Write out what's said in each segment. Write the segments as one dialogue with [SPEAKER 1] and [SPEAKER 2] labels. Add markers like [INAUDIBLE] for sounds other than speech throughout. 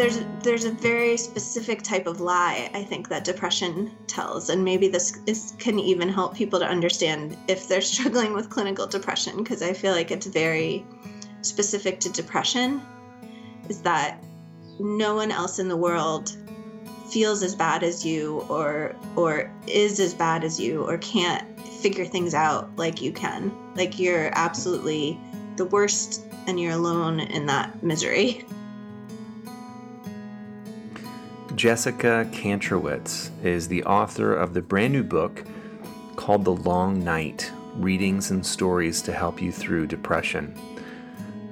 [SPEAKER 1] there's there's a very specific type of lie I think that depression tells, and maybe this is, can even help people to understand if they're [LAUGHS] struggling with clinical depression because I feel like it's very specific to depression. Is that no one else in the world feels as bad as you, or or is as bad as you, or can't figure things out like you can. Like you're absolutely the worst, and you're alone in that misery. [LAUGHS]
[SPEAKER 2] Jessica Kantrowitz is the author of the brand new book called The Long Night Readings and Stories to Help You Through Depression.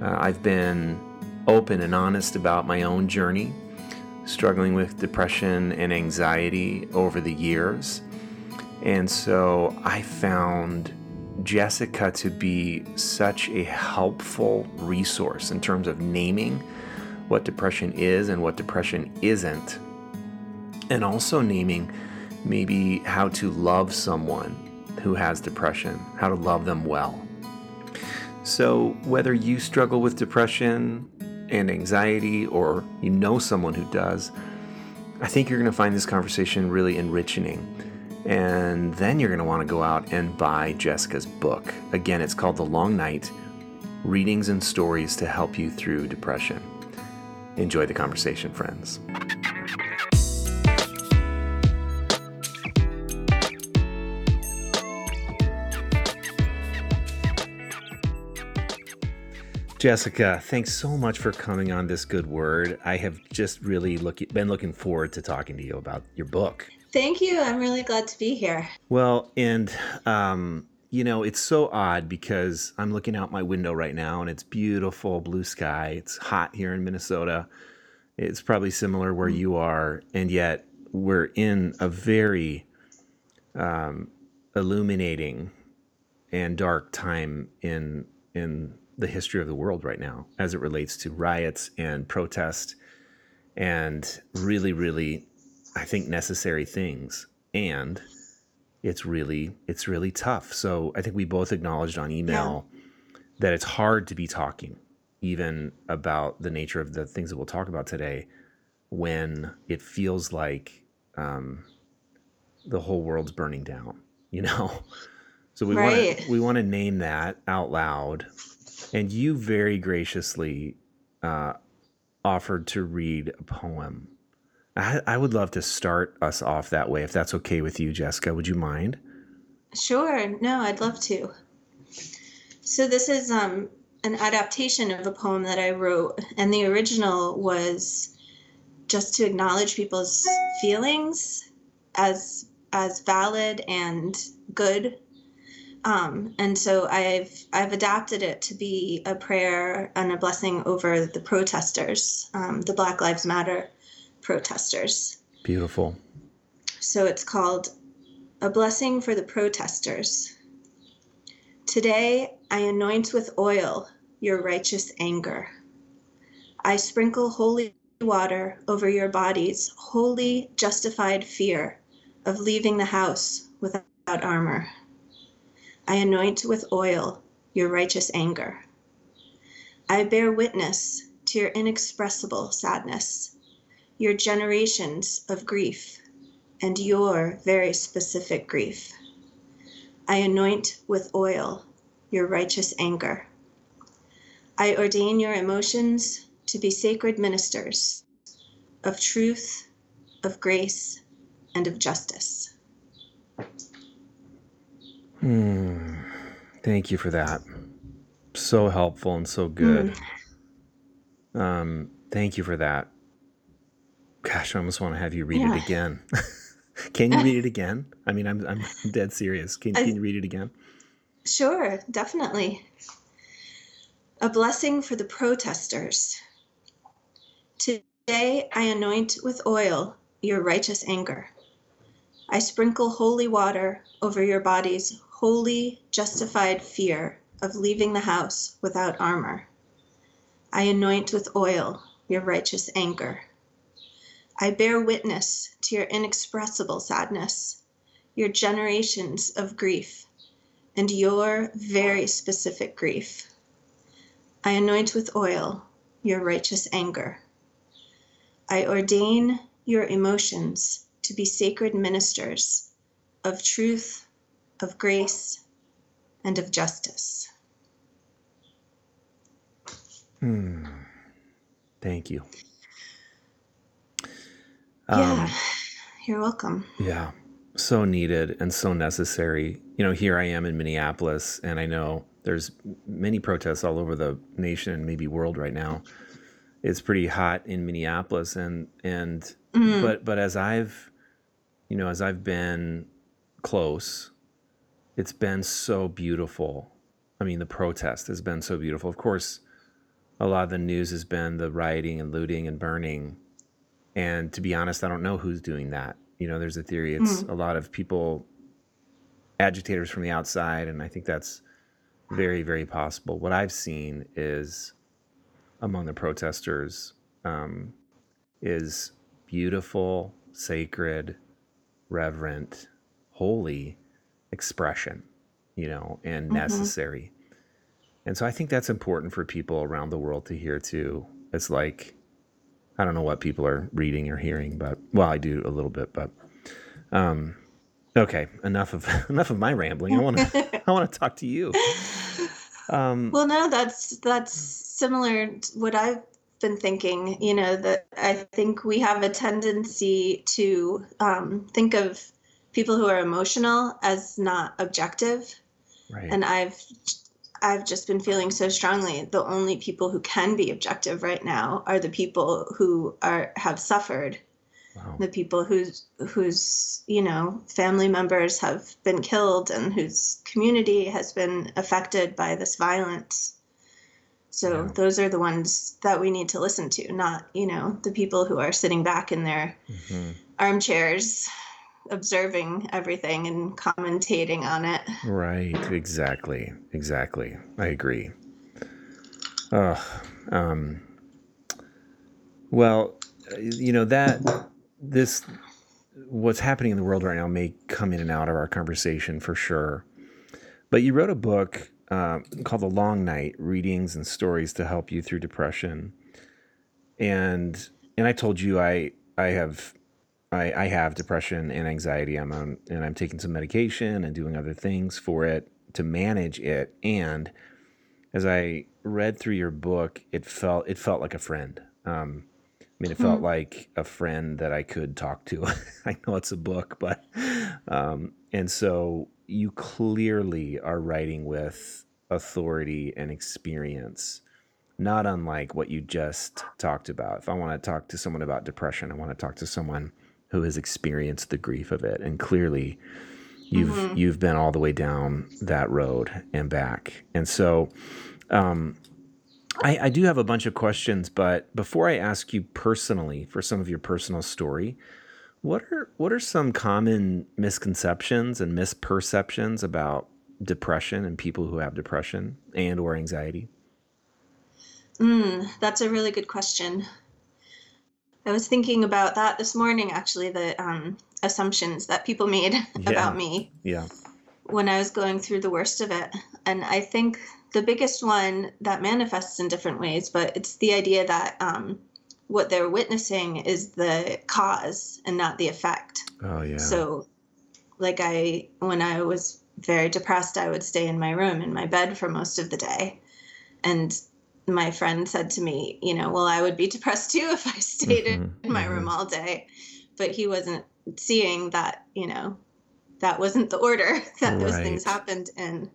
[SPEAKER 2] Uh, I've been open and honest about my own journey, struggling with depression and anxiety over the years. And so I found Jessica to be such a helpful resource in terms of naming what depression is and what depression isn't and also naming maybe how to love someone who has depression, how to love them well. So, whether you struggle with depression and anxiety or you know someone who does, I think you're going to find this conversation really enriching. And then you're going to want to go out and buy Jessica's book. Again, it's called The Long Night Readings and Stories to Help You Through Depression. Enjoy the conversation, friends. Jessica, thanks so much for coming on this good word. I have just really look, been looking forward to talking to you about your book.
[SPEAKER 1] Thank you. I'm really glad to be here.
[SPEAKER 2] Well, and um, you know, it's so odd because I'm looking out my window right now and it's beautiful blue sky. It's hot here in Minnesota. It's probably similar where you are, and yet we're in a very um, illuminating and dark time in in the history of the world right now as it relates to riots and protest and really, really, I think necessary things. And it's really, it's really tough. So I think we both acknowledged on email yeah. that it's hard to be talking even about the nature of the things that we'll talk about today when it feels like um, the whole world's burning down, [LAUGHS] you know? So we right. want to we want to name that out loud and you very graciously uh, offered to read a poem. I, I would love to start us off that way, if that's okay with you, Jessica. Would you mind?
[SPEAKER 1] Sure. No, I'd love to. So this is um, an adaptation of a poem that I wrote, and the original was just to acknowledge people's feelings as as valid and good um, and so I've I've adapted it to be a prayer and a blessing over the protesters, um, the Black Lives Matter protesters.
[SPEAKER 2] Beautiful.
[SPEAKER 1] So it's called a blessing for the protesters. Today I anoint with oil your righteous anger. I sprinkle holy water over your body's wholly justified fear of leaving the house without armor. I anoint with oil your righteous anger. I bear witness to your inexpressible sadness, your generations of grief, and your very specific grief. I anoint with oil your righteous anger. I ordain your emotions to be sacred ministers of truth, of grace, and of justice.
[SPEAKER 2] Hmm. Thank you for that. So helpful and so good. Mm. Um, thank you for that. Gosh, I almost want to have you read yeah. it again. [LAUGHS] can you read it again? I mean, I'm I'm dead serious. Can, can you read it again?
[SPEAKER 1] Sure, definitely. A blessing for the protesters. Today I anoint with oil your righteous anger. I sprinkle holy water over your bodies wholly justified fear of leaving the house without armor. I anoint with oil your righteous anger. I bear witness to your inexpressible sadness, your generations of grief, and your very specific grief. I anoint with oil your righteous anger. I ordain your emotions to be sacred ministers of truth, of grace, and of justice.
[SPEAKER 2] Hmm. Thank you.
[SPEAKER 1] yeah,
[SPEAKER 2] Um,
[SPEAKER 1] you're welcome.
[SPEAKER 2] yeah, so needed and so necessary. You know, here I am in Minneapolis, and I know there's many protests all over the nation and maybe world right now. It's pretty hot in Minneapolis, and and
[SPEAKER 1] Mm,
[SPEAKER 2] but but as I've you know as I've been close, it's been so beautiful. I mean, the protest has been so beautiful. Of course, a lot of the news has been the rioting and looting and burning. And to be honest, I don't know who's doing that. You know, there's a theory it's
[SPEAKER 1] mm,
[SPEAKER 2] a lot of people, agitators from the outside, and I think that's very, very possible. What I've seen is among the protesters um, is beautiful, sacred, reverent, holy expression, you know, and
[SPEAKER 1] mhm.
[SPEAKER 2] necessary. And so I think that's important for people around the world to hear too. It's like I don't know what people are reading or hearing, but well, I do a little bit, but um okay, enough of [LAUGHS] enough of my rambling. I want to [LAUGHS] I want to talk to you. Um
[SPEAKER 1] Well, no, that's that's similar to what I've been thinking, you know, that I think we have a tendency to um, think of people who are emotional as not objective.
[SPEAKER 2] right.
[SPEAKER 1] And I've I've just been feeling so strongly the only people who can be objective right now are the people who are have suffered
[SPEAKER 2] Wow.
[SPEAKER 1] the people whose whose you know family members have been killed and whose community has been affected by this violence so
[SPEAKER 2] Yeah.
[SPEAKER 1] those are the ones that we need to listen to not you know the people who are sitting back in their
[SPEAKER 2] hmm
[SPEAKER 1] armchairs observing everything and commentating on it
[SPEAKER 2] Right. Exactly. Exactly. I agree. Oh, um, well, you know that this what's happening in the world right now may come in and out of our conversation for sure. But you wrote a book uh, called The Long Night: Readings and Stories to Help You Through Depression, and and I told you I I have I, I have depression and anxiety. I'm on and I'm taking some medication and doing other things for it to manage it. And as I read through your book, it felt it felt like a friend. Um, I mean, it felt
[SPEAKER 1] mm,
[SPEAKER 2] like a friend that I could talk to. [LAUGHS] I know it's a book, but um, and so you clearly are writing with authority and experience, not unlike what you just talked about. If I want to talk to someone about depression, I want to talk to someone who has experienced the grief of it, and clearly you've
[SPEAKER 1] mhm.
[SPEAKER 2] you've been all the way down that road and back. And so um, I, I do have a bunch of questions, but before I ask you personally for some of your personal story, what are what are some common misconceptions and misperceptions about depression and people who have depression and or anxiety?
[SPEAKER 1] mm, that's a really good question i was thinking about that this morning actually the um, assumptions that people made [LAUGHS] about me
[SPEAKER 2] yeah,
[SPEAKER 1] when I was going through the worst of it. And I think the biggest one that manifests in different ways, but it's the idea that um, what they're witnessing is the cause and not the effect.
[SPEAKER 2] oh yeah,
[SPEAKER 1] So, like, I, when I was very depressed, I would stay in my room, in my bed for most of the day. And my friend said to me, you know, well, I would be depressed too if I [LAUGHS] stayed
[SPEAKER 2] mm-hmm,
[SPEAKER 1] in my
[SPEAKER 2] mm-hmm.
[SPEAKER 1] room all day. But he wasn't seeing that, you know, that wasn't the order [LAUGHS] that those things happened in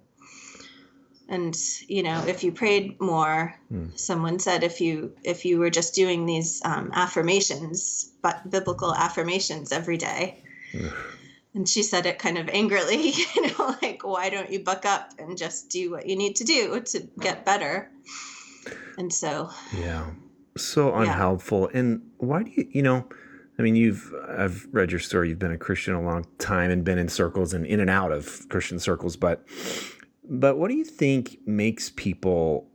[SPEAKER 1] and you know if you prayed more
[SPEAKER 2] Hmm.
[SPEAKER 1] someone said if you if you were just doing these um, affirmations but biblical affirmations every day and she said it kind of angrily [LAUGHS] you know like why don't you buck up and just do what you need to do to get better and so
[SPEAKER 2] yeah, so
[SPEAKER 1] yeah
[SPEAKER 2] unhelpful. And why do you, you know? I mean, you've I've read your story. You've been a Christian a long time and been in circles and in and out of Christian circles, but but what do you think makes people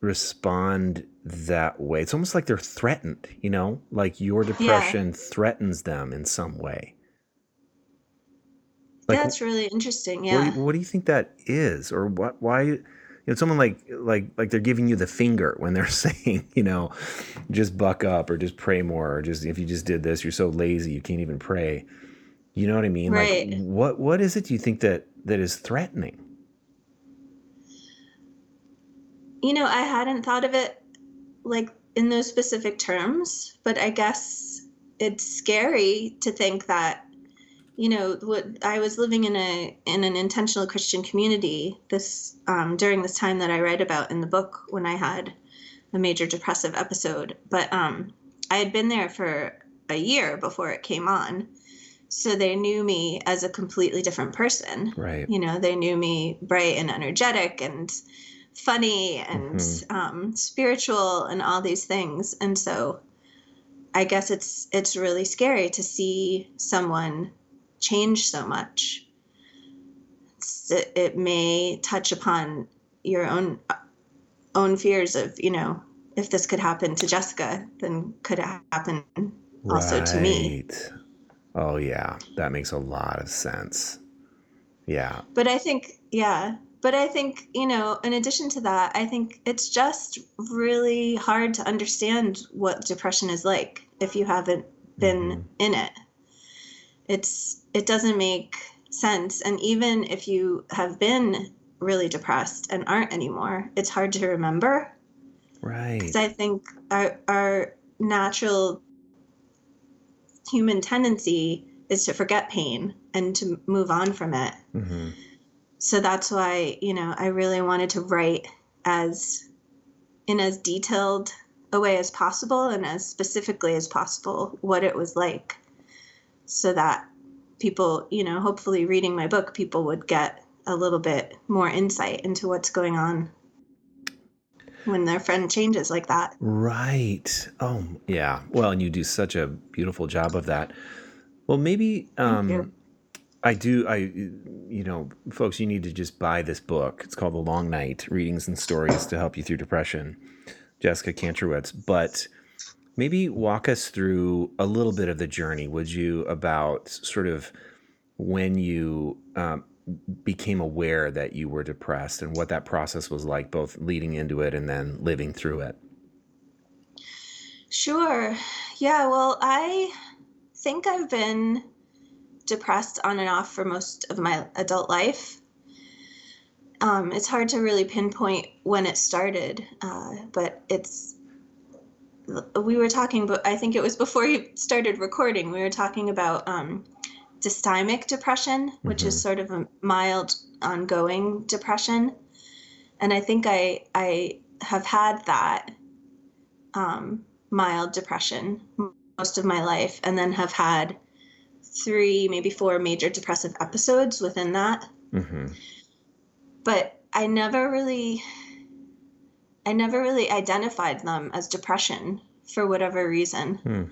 [SPEAKER 2] respond that way? It's almost like they're threatened, you know, like your
[SPEAKER 1] yeah
[SPEAKER 2] depression threatens them in some way. Like,
[SPEAKER 1] that's really interesting
[SPEAKER 2] what do
[SPEAKER 1] yeah
[SPEAKER 2] you, what do you think that is, or what? Why? You know, someone like like like they're giving you the finger when they're [LAUGHS] saying, you know, just buck up or just pray more or just if you just did this, you're so lazy you can't even pray. You know what I mean?
[SPEAKER 1] Right.
[SPEAKER 2] Like what what is it you think that that is threatening?
[SPEAKER 1] You know, I hadn't thought of it like in those specific terms, but I guess it's scary to think that you know what I was living in a in an intentional Christian community this um, during this time that I write about in the book when I had a major depressive episode, but um, I had been there for a year before it came on, so they knew me as a completely different person.
[SPEAKER 2] Right.
[SPEAKER 1] You know, they knew me bright and energetic and funny and
[SPEAKER 2] Mhm.
[SPEAKER 1] um, spiritual and all these things, and so I guess it's it's really scary to see someone change so much. It, it may touch upon your own own fears of you know if this could happen to Jessica, then could it happen also to me?
[SPEAKER 2] Right. Oh yeah, that makes a lot of sense. Yeah.
[SPEAKER 1] But I think yeah, but I think you know in addition to that, I think it's just really hard to understand what depression is like if you haven't been
[SPEAKER 2] Mhm.
[SPEAKER 1] in it. It's it doesn't make sense and even if you have been really depressed and aren't anymore, it's hard to remember
[SPEAKER 2] Right.
[SPEAKER 1] because I think our our natural human tendency is to forget pain and to move on from it.
[SPEAKER 2] Mm-hmm.
[SPEAKER 1] So that's why, you know, I really wanted to write as in as detailed a way as possible and as specifically as possible what it was like so that people, you know, hopefully reading my book people would get a little bit more insight into what's going on when their friend changes like that.
[SPEAKER 2] Right. Oh, yeah. Well, and you do such a beautiful job of that. Well, maybe um, I do. I, you know, folks, you need to just buy this book. It's called The Long Night: Readings and Stories to Help You Through Depression. Jessica Kantrowitz. But maybe walk us through a little bit of the journey, would you, about sort of when you um, became aware that you were depressed and what that process was like, both leading into it and then living through it.
[SPEAKER 1] Sure. Yeah, well, I think I've been depressed on and off for most of my adult life. Um, it's hard to really pinpoint when it started, uh, but it's. We were talking, but I think it was before you started recording. We were talking about um, dysthymic depression, which is
[SPEAKER 2] Mhm.
[SPEAKER 1] sort of a mild, ongoing depression, and I think I I have had that um, mild depression most of my life, and then have had three, maybe four major depressive episodes within that.
[SPEAKER 2] hmm
[SPEAKER 1] But I never really, I never really identified them as depression for whatever reason.
[SPEAKER 2] Hmm.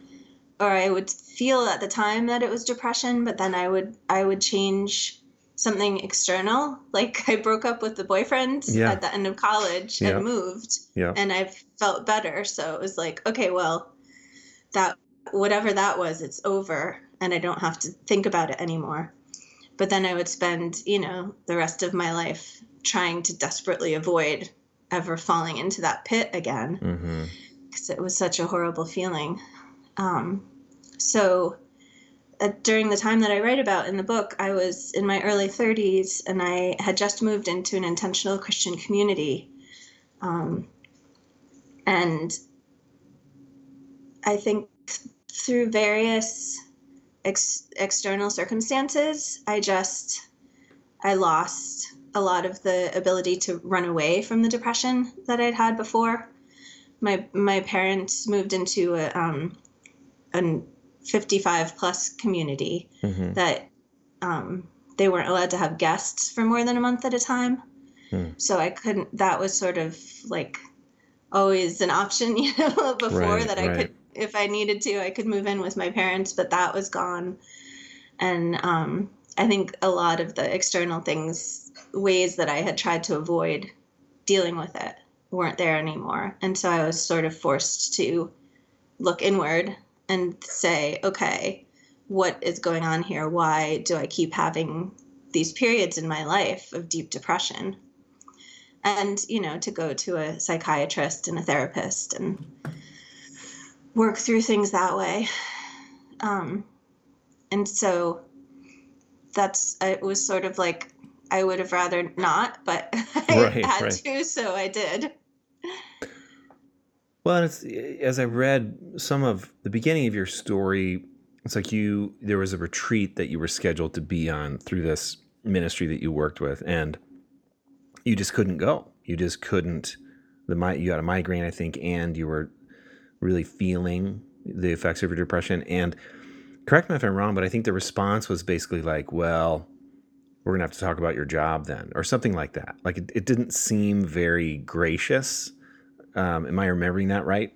[SPEAKER 1] Or I would feel at the time that it was depression, but then I would I would change something external. Like [LAUGHS] I broke up with the boyfriend
[SPEAKER 2] Yeah.
[SPEAKER 1] at the end of college
[SPEAKER 2] Yeah.
[SPEAKER 1] and moved.
[SPEAKER 2] Yeah.
[SPEAKER 1] and I felt better. So it was like, okay, well, that whatever that was, it's over, and I don't have to think about it anymore. But then I would spend, you know, the rest of my life trying to desperately avoid ever falling into that pit again because it was such a horrible feeling. Um, so uh, during the time that I write about in the book, I was in my early 30s and I had just moved into an intentional Christian community. Um, and I think through various ex- external circumstances, I just I lost a lot of the ability to run away from the depression that I'd had before my my parents moved into a um a 55 plus community
[SPEAKER 2] hmm
[SPEAKER 1] that um they weren't allowed to have guests for more than a month at a time
[SPEAKER 2] Hmm.
[SPEAKER 1] so i couldn't that was sort of like always an option [LAUGHS] you know before
[SPEAKER 2] Right,
[SPEAKER 1] that i
[SPEAKER 2] right.
[SPEAKER 1] could if i needed to i could move in with my parents but that was gone and um i think a lot of the external things ways that i had tried to avoid dealing with it weren't there anymore. And so I was sort of forced to look inward and say, okay, what is going on here? Why do I keep having these periods in my life of deep depression? and you know to go to a psychiatrist and a therapist and work through things that way um, and so that's uh, it was sort of like i would have rather not but [LAUGHS] i
[SPEAKER 2] Right,
[SPEAKER 1] had
[SPEAKER 2] right.
[SPEAKER 1] to so i did
[SPEAKER 2] Well, and it's eh, as I read some of the beginning of your story, it's like you there was a retreat that you were scheduled to be on through this ministry that you worked with, and you just couldn't go. You just couldn't. The you had a migraine, I think, and you were really feeling the effects of your depression. And correct me if I'm wrong, but I think the response was basically like, "Well, we're gonna have to talk about your job then," or something like that. Like it, it didn't seem very gracious. Um, am I remembering that right?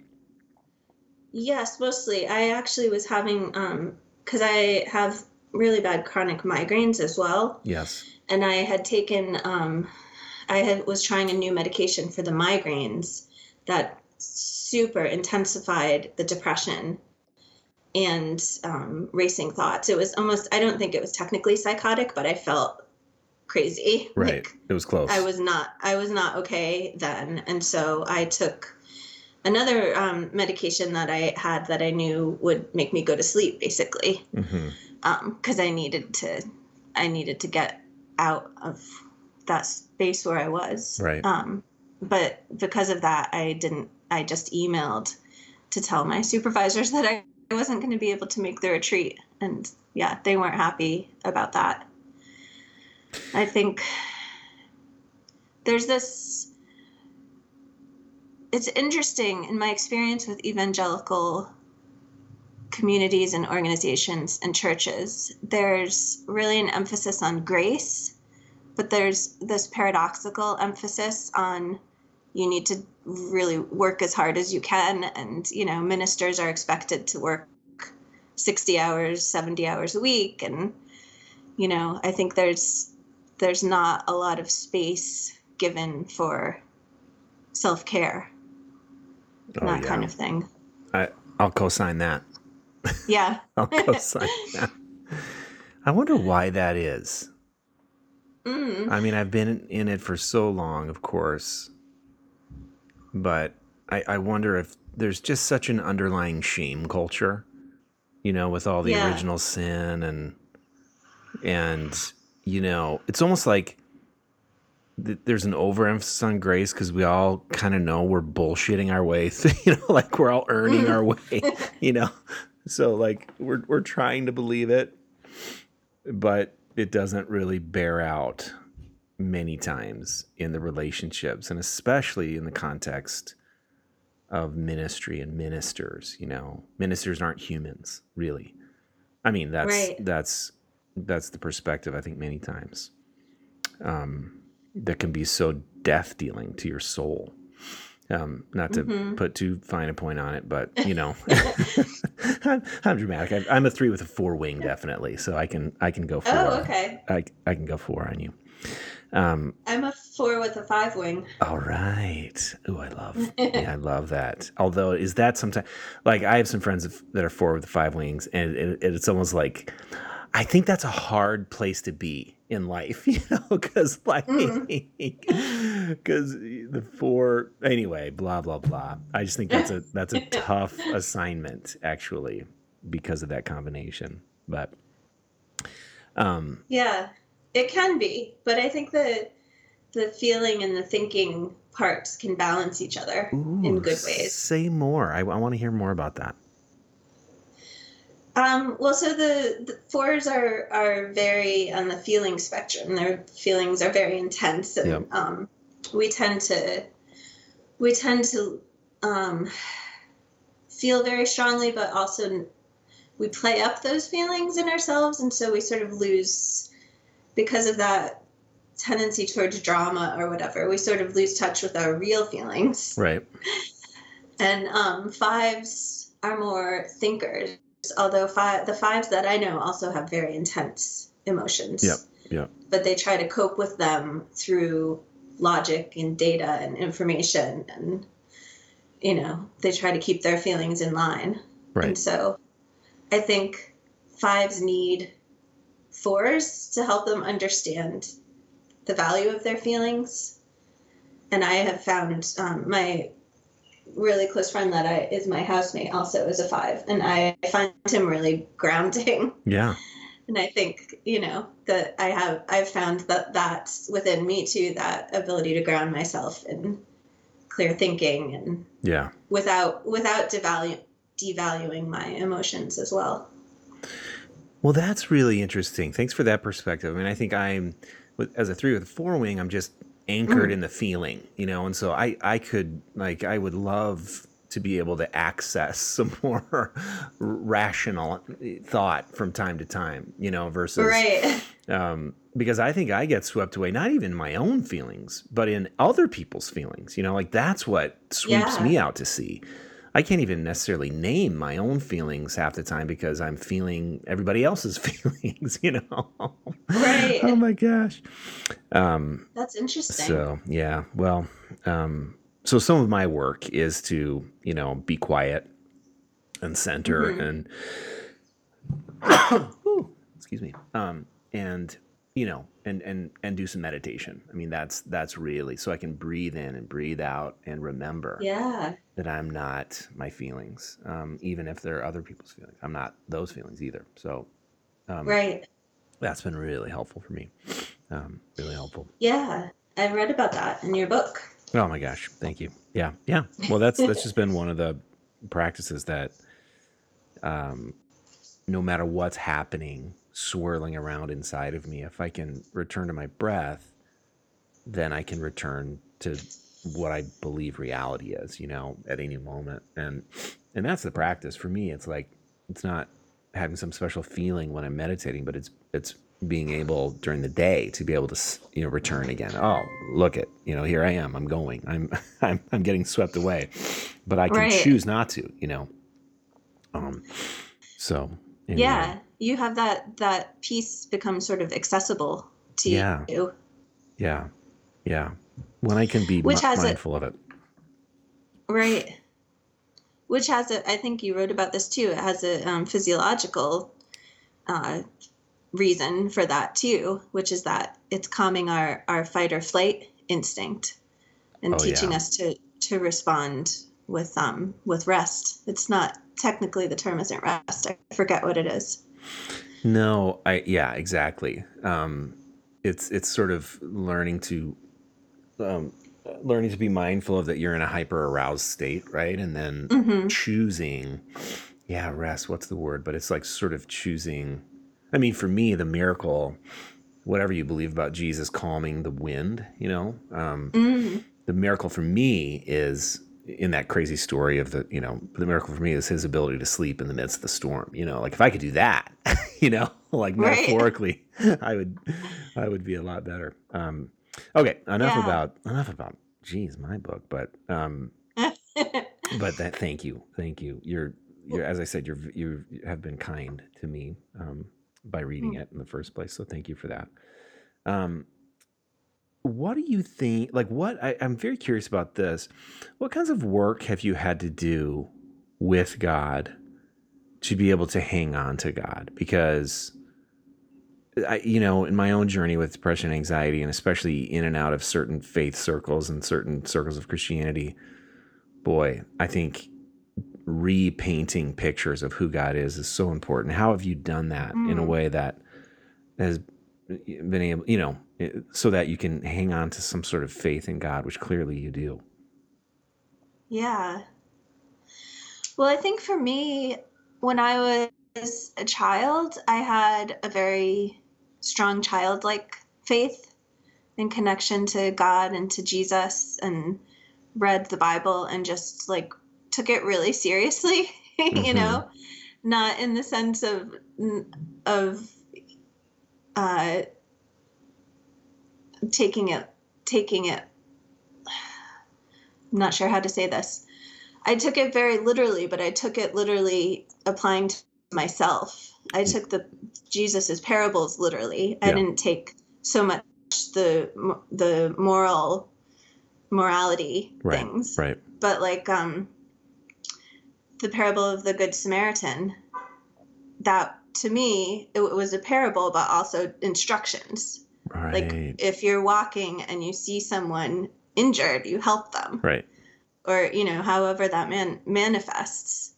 [SPEAKER 1] Yes, mostly. I actually was having um because I have really bad chronic migraines as well,
[SPEAKER 2] Yes.
[SPEAKER 1] and I had taken um I had was trying a new medication for the migraines that super intensified the depression and um, racing thoughts. It was almost I don't think it was technically psychotic, but I felt crazy.
[SPEAKER 2] Right.
[SPEAKER 1] Like,
[SPEAKER 2] it was close.
[SPEAKER 1] I was not I was not okay then, and so I took another um, medication that I had that I knew would make me go to sleep, basically, because I needed to I needed to get out of that space where I was.
[SPEAKER 2] Right.
[SPEAKER 1] Um, but because of that, I didn't. I just emailed to tell my supervisors that I wasn't going to be able to make the retreat, and yeah, they weren't happy about that. I think there's this it's interesting in my experience with evangelical communities and organizations and churches there's really an emphasis on grace but there's this paradoxical emphasis on you need to really work as hard as you can and you know ministers are expected to work 60 hours 70 hours a week and you know i think there's there's not a lot of space given for self-care
[SPEAKER 2] Oh,
[SPEAKER 1] that
[SPEAKER 2] yeah.
[SPEAKER 1] kind of thing
[SPEAKER 2] I, I'll co-sign that.
[SPEAKER 1] yeah [LAUGHS]
[SPEAKER 2] I'll co-sign [LAUGHS] that. I wonder why that is.
[SPEAKER 1] mm,
[SPEAKER 2] I mean, I've been in it for so long, of course, but I, I wonder if there's just such an underlying shame culture, you know, with all the
[SPEAKER 1] Yeah.
[SPEAKER 2] original sin and and you know, it's almost like th- there's an overemphasis on grace because we all kind of know we're bullshitting our way, [LAUGHS] through, you know, like we're all earning our mm. way, [LAUGHS] you know. So like we're we're trying to believe it, but it doesn't really bear out many times in the relationships and especially in the context of ministry and ministers you know? Ministers aren't humans really. I mean that's
[SPEAKER 1] Right.
[SPEAKER 2] that's that's the perspective i think many times um that can be so death dealing to your soul. Um not to
[SPEAKER 1] Mhm.
[SPEAKER 2] put too fine a point on it but [LAUGHS] you know I'm, [LAUGHS] I'm dramatic. I, i'm a three with a four wing definitely so i can i can go four.
[SPEAKER 1] Oh okay.
[SPEAKER 2] I, I can go four on you. Um,
[SPEAKER 1] i'm a four with a five wing
[SPEAKER 2] all right. Oh, I love. [LAUGHS] yeah, I love that. Although, is that sometimes like I have some friends that are four with the five wings, and it, it's almost like I think that's a hard place to be in life, [LAUGHS] you know, because like [LAUGHS] because the four anyway, blah blah blah. I just think that's a that's a tough assignment actually because of that combination, but. Um,
[SPEAKER 1] yeah it can be but i think that the feeling and the thinking parts can balance each other in good ways
[SPEAKER 2] Say more. I, I want to hear more about that.
[SPEAKER 1] Um, well, so the, the fours are are very on the feeling spectrum. Their feelings are very intense, and
[SPEAKER 2] Yep.
[SPEAKER 1] um, we tend to we tend to um, feel very strongly, but also we play up those feelings in ourselves, and so we sort of lose because of that tendency towards drama or whatever. We sort of lose touch with our real feelings.
[SPEAKER 2] Right.
[SPEAKER 1] And um, fives are more thinkers, although five, the fives that I know also have very intense emotions.
[SPEAKER 2] Yep, yep.
[SPEAKER 1] But they try to cope with them through logic and data and information, and you know they try to keep their feelings in line.
[SPEAKER 2] Right.
[SPEAKER 1] And so, I think fives need fours to help them understand the value of their feelings. and I have found um, my really close friend that I is my housemate also is a five, and I find him really grounding.
[SPEAKER 2] Yeah.
[SPEAKER 1] And I think you know that I have I've found that that's within me too that ability to ground myself in clear thinking and
[SPEAKER 2] Yeah.
[SPEAKER 1] without without devalu- devaluing my emotions as well.
[SPEAKER 2] Well, that's really interesting. Thanks for that perspective. I mean, I think I'm with as a three with a four wing, I'm just anchored
[SPEAKER 1] Mm.
[SPEAKER 2] in the feeling, you know, and so I I could like I would love to be able to access [LAUGHS] some more rational thought from time to time, you know, versus
[SPEAKER 1] Right. [LAUGHS]
[SPEAKER 2] um, because I think I get swept away, not even my own feelings, but in other people's feelings. You know, like that's what sweeps
[SPEAKER 1] Yeah.
[SPEAKER 2] me out to sea. I can't even necessarily name my own feelings half the time because I'm feeling everybody else's [LAUGHS] feelings, you know?
[SPEAKER 1] Right.
[SPEAKER 2] oh my gosh. Um,
[SPEAKER 1] That's interesting.
[SPEAKER 2] so, yeah, well, um, so some of my work is to, you know, be quiet and center
[SPEAKER 1] Mhm.
[SPEAKER 2] and [COUGHS] [COUGHS] excuse me um and you know and and and do some meditation i mean that's that's really so i can breathe in and breathe out and remember
[SPEAKER 1] yeah.
[SPEAKER 2] that i'm not my feelings um even if they're other people's feelings i'm not those feelings either so um
[SPEAKER 1] Right.
[SPEAKER 2] that's been really helpful for me um really helpful
[SPEAKER 1] Yeah. I read about that in your book.
[SPEAKER 2] Oh my gosh, thank you. Yeah, yeah. Well, that's that's just been one of the practices that, um, no matter what's happening, swirling around inside of me, if I can return to my breath, then I can return to what I believe reality is. You know, at any moment, and and that's the practice for me. It's like it's not having some special feeling when I'm meditating, but it's it's being able during the day to be able to you know return again. Oh, look at you know here I am. I'm going. I'm [LAUGHS] I'm I'm getting swept away, but I can
[SPEAKER 1] Right.
[SPEAKER 2] choose not to. You know. Um. So. anyway.
[SPEAKER 1] Yeah. You have that that piece become sort of accessible to
[SPEAKER 2] Yeah.
[SPEAKER 1] you.
[SPEAKER 2] Yeah. Yeah. When I can be
[SPEAKER 1] Which
[SPEAKER 2] mi-
[SPEAKER 1] has a-
[SPEAKER 2] mindful of it.
[SPEAKER 1] Right. Which has a, I think you wrote about this too. It has a um, physiological uh, reason for that too, which is that it's calming our, our fight or flight instinct and
[SPEAKER 2] Oh,
[SPEAKER 1] teaching
[SPEAKER 2] yeah.
[SPEAKER 1] us to, to respond with um with rest. It's not technically the term isn't rest. I forget what it is.
[SPEAKER 2] No, I yeah, exactly. Um, it's it's sort of learning to um, learning to be mindful of that you're in a hyper aroused state, right? And then
[SPEAKER 1] hmm
[SPEAKER 2] choosing, yeah, rest. What's the word? But it's like sort of choosing. I mean, for me, the miracle, whatever you believe about Jesus calming the wind, you know, um,
[SPEAKER 1] mm
[SPEAKER 2] the miracle for me is in that crazy story of the you know the miracle for me is his ability to sleep in the midst of the storm you know like if i could do that [LAUGHS] you know like
[SPEAKER 1] Right.
[SPEAKER 2] metaphorically i would i would be a lot better um okay enough
[SPEAKER 1] Yeah.
[SPEAKER 2] about enough about geez my book but um [LAUGHS] but that thank you thank you you're you're as i said you're you have been kind to me um by reading
[SPEAKER 1] Hmm.
[SPEAKER 2] it in the first place so thank you for that um what do you think like what I, i'm very curious about this what kinds of work have you had to do with god to be able to hang on to god because I, you know, in my own journey with depression, and anxiety, and especially in and out of certain faith circles and certain circles of Christianity, boy, I think repainting pictures of who God is is so important. How have you done that in a
[SPEAKER 1] Mm.
[SPEAKER 2] way that has been able, you know, so that you can hang on to some sort of faith in God, which clearly you do?
[SPEAKER 1] Yeah. Well, I think for me, when I was a child, I had a very strong childlike faith and connection to God and to Jesus and read the Bible and just like took it really [LAUGHS] seriously, [LAUGHS] you
[SPEAKER 2] Mhm.
[SPEAKER 1] know, not in the sense of of uh taking it taking it [SIGHS] I'm not sure how to say this. I took it very literally, but I took it literally applying to myself. I took the Jesus's parables literally. I
[SPEAKER 2] Yeah.
[SPEAKER 1] didn't take so much the the moral morality
[SPEAKER 2] Right.
[SPEAKER 1] things,
[SPEAKER 2] Right.
[SPEAKER 1] but like um the parable of the good Samaritan. That to me it was a parable, but also instructions
[SPEAKER 2] Right.
[SPEAKER 1] like if you're walking and you see someone injured, you help them.
[SPEAKER 2] Right.
[SPEAKER 1] Or, you know, however that man manifests.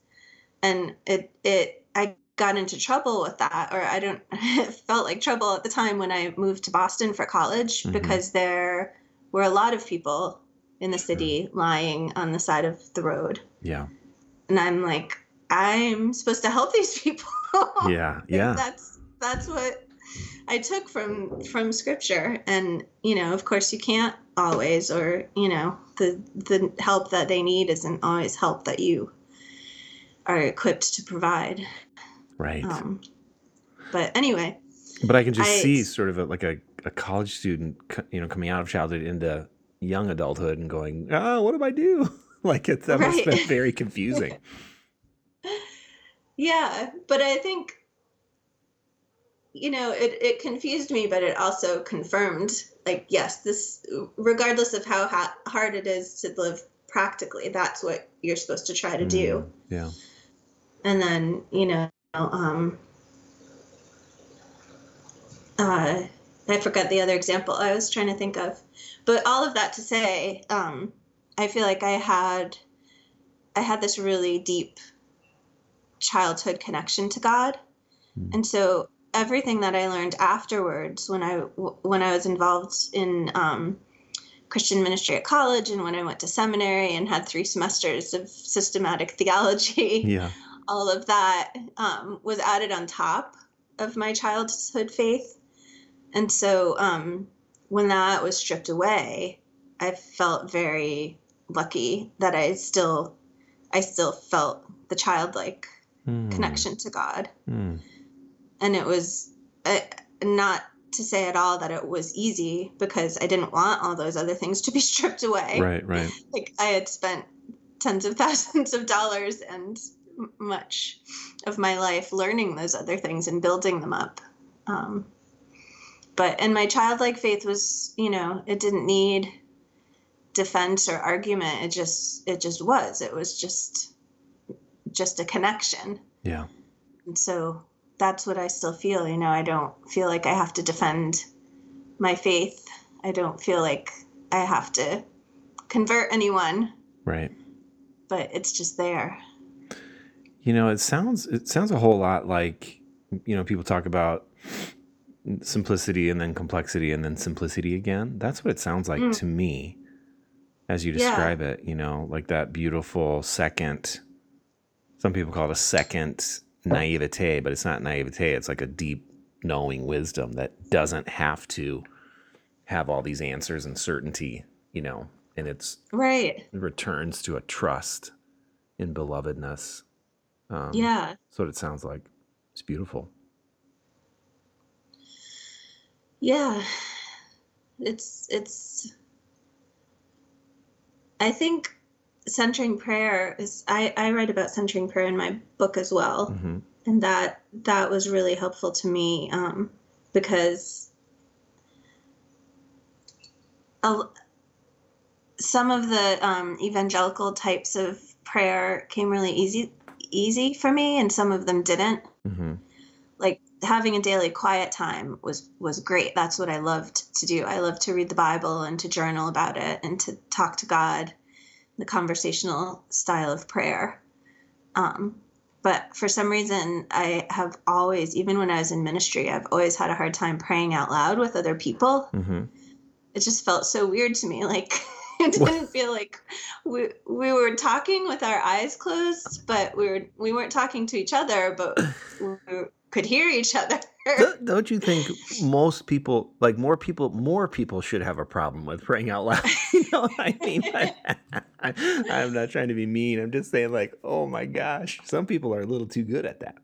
[SPEAKER 1] And it it I got into trouble with that or I don't [LAUGHS] it felt like trouble at the time when I moved to Boston for college
[SPEAKER 2] Mhm.
[SPEAKER 1] because there were a lot of people in the city lying on the side of the road.
[SPEAKER 2] Yeah.
[SPEAKER 1] And I'm like, I'm supposed to help these people. [LAUGHS]
[SPEAKER 2] Yeah. Yeah.
[SPEAKER 1] that's that's what I took from from scripture and you know of course you can't always or you know the the help that they need isn't always help that you are equipped to provide
[SPEAKER 2] Right.
[SPEAKER 1] um but anyway
[SPEAKER 2] But I can just
[SPEAKER 1] I-
[SPEAKER 2] see sort of a, like a, a college student, you know, coming out of childhood into young adulthood and going, ah, what do I do? [LAUGHS] like it's that must have been very confusing. [LAUGHS]
[SPEAKER 1] yeah but I think you know it it confused me but it also confirmed like yes this regardless of how ha- hard it is to live practically that's what you're supposed to try to do
[SPEAKER 2] Mm, Yeah.
[SPEAKER 1] and then you know um uh i forgot the other example i was trying to think of but all of that to say um i feel like i had i had this really deep childhood connection to god
[SPEAKER 2] Hmm.
[SPEAKER 1] and so everything that i learned afterwards when i when i was involved in um christian ministry at college and when i went to seminary and had three semesters of systematic [LAUGHS] theology
[SPEAKER 2] Yeah.
[SPEAKER 1] all of that um, was added on top of my childhood faith. And so um, when that was stripped away, I felt very lucky that I still, I still felt the childlike
[SPEAKER 2] Mm,
[SPEAKER 1] connection to God.
[SPEAKER 2] mm,
[SPEAKER 1] And it was uh, not to say at all that it was easy because I didn't want all those other things to be [LAUGHS] stripped away
[SPEAKER 2] Right. Right.
[SPEAKER 1] like I had spent tens of [LAUGHS] thousands of dollars and much of my life learning those other things and building them up. Um, but and my childlike faith was, you know, it didn't need defense or argument. It just it just was. It was just just a connection.
[SPEAKER 2] Yeah.
[SPEAKER 1] And so that's what I still feel. You know, I don't feel like I have to defend my faith. I don't feel like I have to convert anyone,
[SPEAKER 2] Right.
[SPEAKER 1] but it's just there.
[SPEAKER 2] You know, it sounds it sounds a whole lot like you know people talk about simplicity and then complexity and then simplicity again. That's what it sounds like
[SPEAKER 1] Mm.
[SPEAKER 2] to me as you
[SPEAKER 1] Yeah.
[SPEAKER 2] describe it, you know, like that beautiful second some people call it a second naivete, but it's not naivete, it's like a deep knowing wisdom that doesn't have to have all these answers and certainty, you know, and it's
[SPEAKER 1] Right.
[SPEAKER 2] it returns to a trust in belovedness. Um,
[SPEAKER 1] Yeah.
[SPEAKER 2] That's what it sounds like. It's beautiful.
[SPEAKER 1] Yeah. It's it's I think centering prayer is I, I write about centering prayer in my book as well.
[SPEAKER 2] hmm
[SPEAKER 1] and that that was really helpful to me um, because a, some of the um, evangelical types of prayer came really easy easy for me and some of them didn't.
[SPEAKER 2] Hmm
[SPEAKER 1] like having a daily quiet time was was great. That's what i loved to do. I loved to read the bible and to journal about it and to talk to god the conversational style of prayer. Um, but for some reason i have always even when i was in ministry i've always had a hard time praying out loud with other people.
[SPEAKER 2] Hmm
[SPEAKER 1] it just felt so weird to me [LAUGHS] like it didn't feel like we, we were talking with our eyes closed but we were we weren't talking to each other but [CLEARS THROAT] we could hear each other
[SPEAKER 2] Don't, you think most people, like more people, more people should have a problem with praying out loud? [LAUGHS] you know what I mean? [LAUGHS] [LAUGHS] I, am not trying to be mean. I'm just saying, like, oh my gosh, some people are a little too good at that.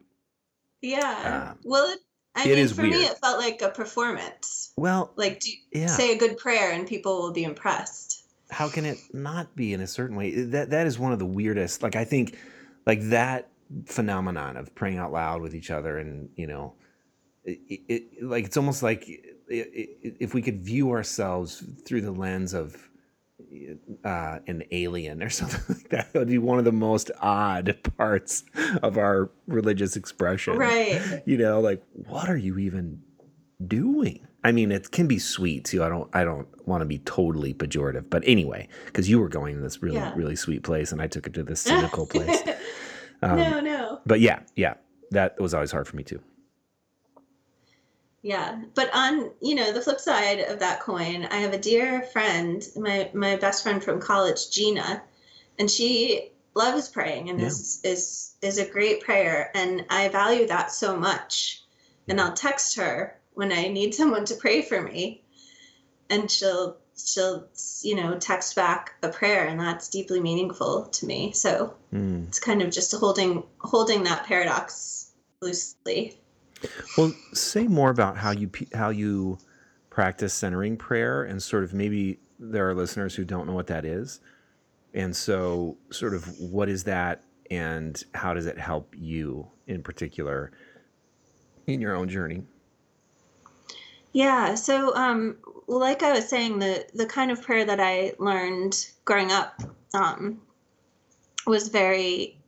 [SPEAKER 1] yeah
[SPEAKER 2] Um,
[SPEAKER 1] well it, i
[SPEAKER 2] it
[SPEAKER 1] mean
[SPEAKER 2] is
[SPEAKER 1] for me it felt like a performance
[SPEAKER 2] Well,
[SPEAKER 1] like do
[SPEAKER 2] yeah.
[SPEAKER 1] say a good prayer and people will be impressed
[SPEAKER 2] how can it not be in a certain way that that is one of the weirdest like i think like that phenomenon of praying out loud with each other and you know it, it, like it's almost like i i if we could view ourselves through the lens of uh, an alien or [LAUGHS] something like that that would be one of the most odd parts of our religious expression
[SPEAKER 1] right
[SPEAKER 2] you know like what are you even doing I mean, it can be sweet too. I don't I don't want to be totally pejorative, but anyway, because you were going to this really
[SPEAKER 1] Yeah.
[SPEAKER 2] really sweet place, and I took it to this [LAUGHS] cynical place. Um,
[SPEAKER 1] no, no.
[SPEAKER 2] But yeah, yeah, that was always hard for me too.
[SPEAKER 1] Yeah, but on you know the flip side of that coin, I have a dear friend, my my best friend from college, Gina, and she loves praying and
[SPEAKER 2] Yeah.
[SPEAKER 1] is is is a great prayer, and I value that so much. And I'll text her when I need someone to pray for me, and she'll she'll you know text back a prayer, and that's deeply meaningful to me. So
[SPEAKER 2] Mm.
[SPEAKER 1] it's kind of just holding holding that paradox loosely.
[SPEAKER 2] Well, say more about how you how you practice centering prayer, and sort of maybe there are listeners who don't know what that is, and so sort of what is that, and how does it help you in particular in your own journey?
[SPEAKER 1] Yeah, so um, like I was saying, the the kind of prayer that I learned growing up um, was very,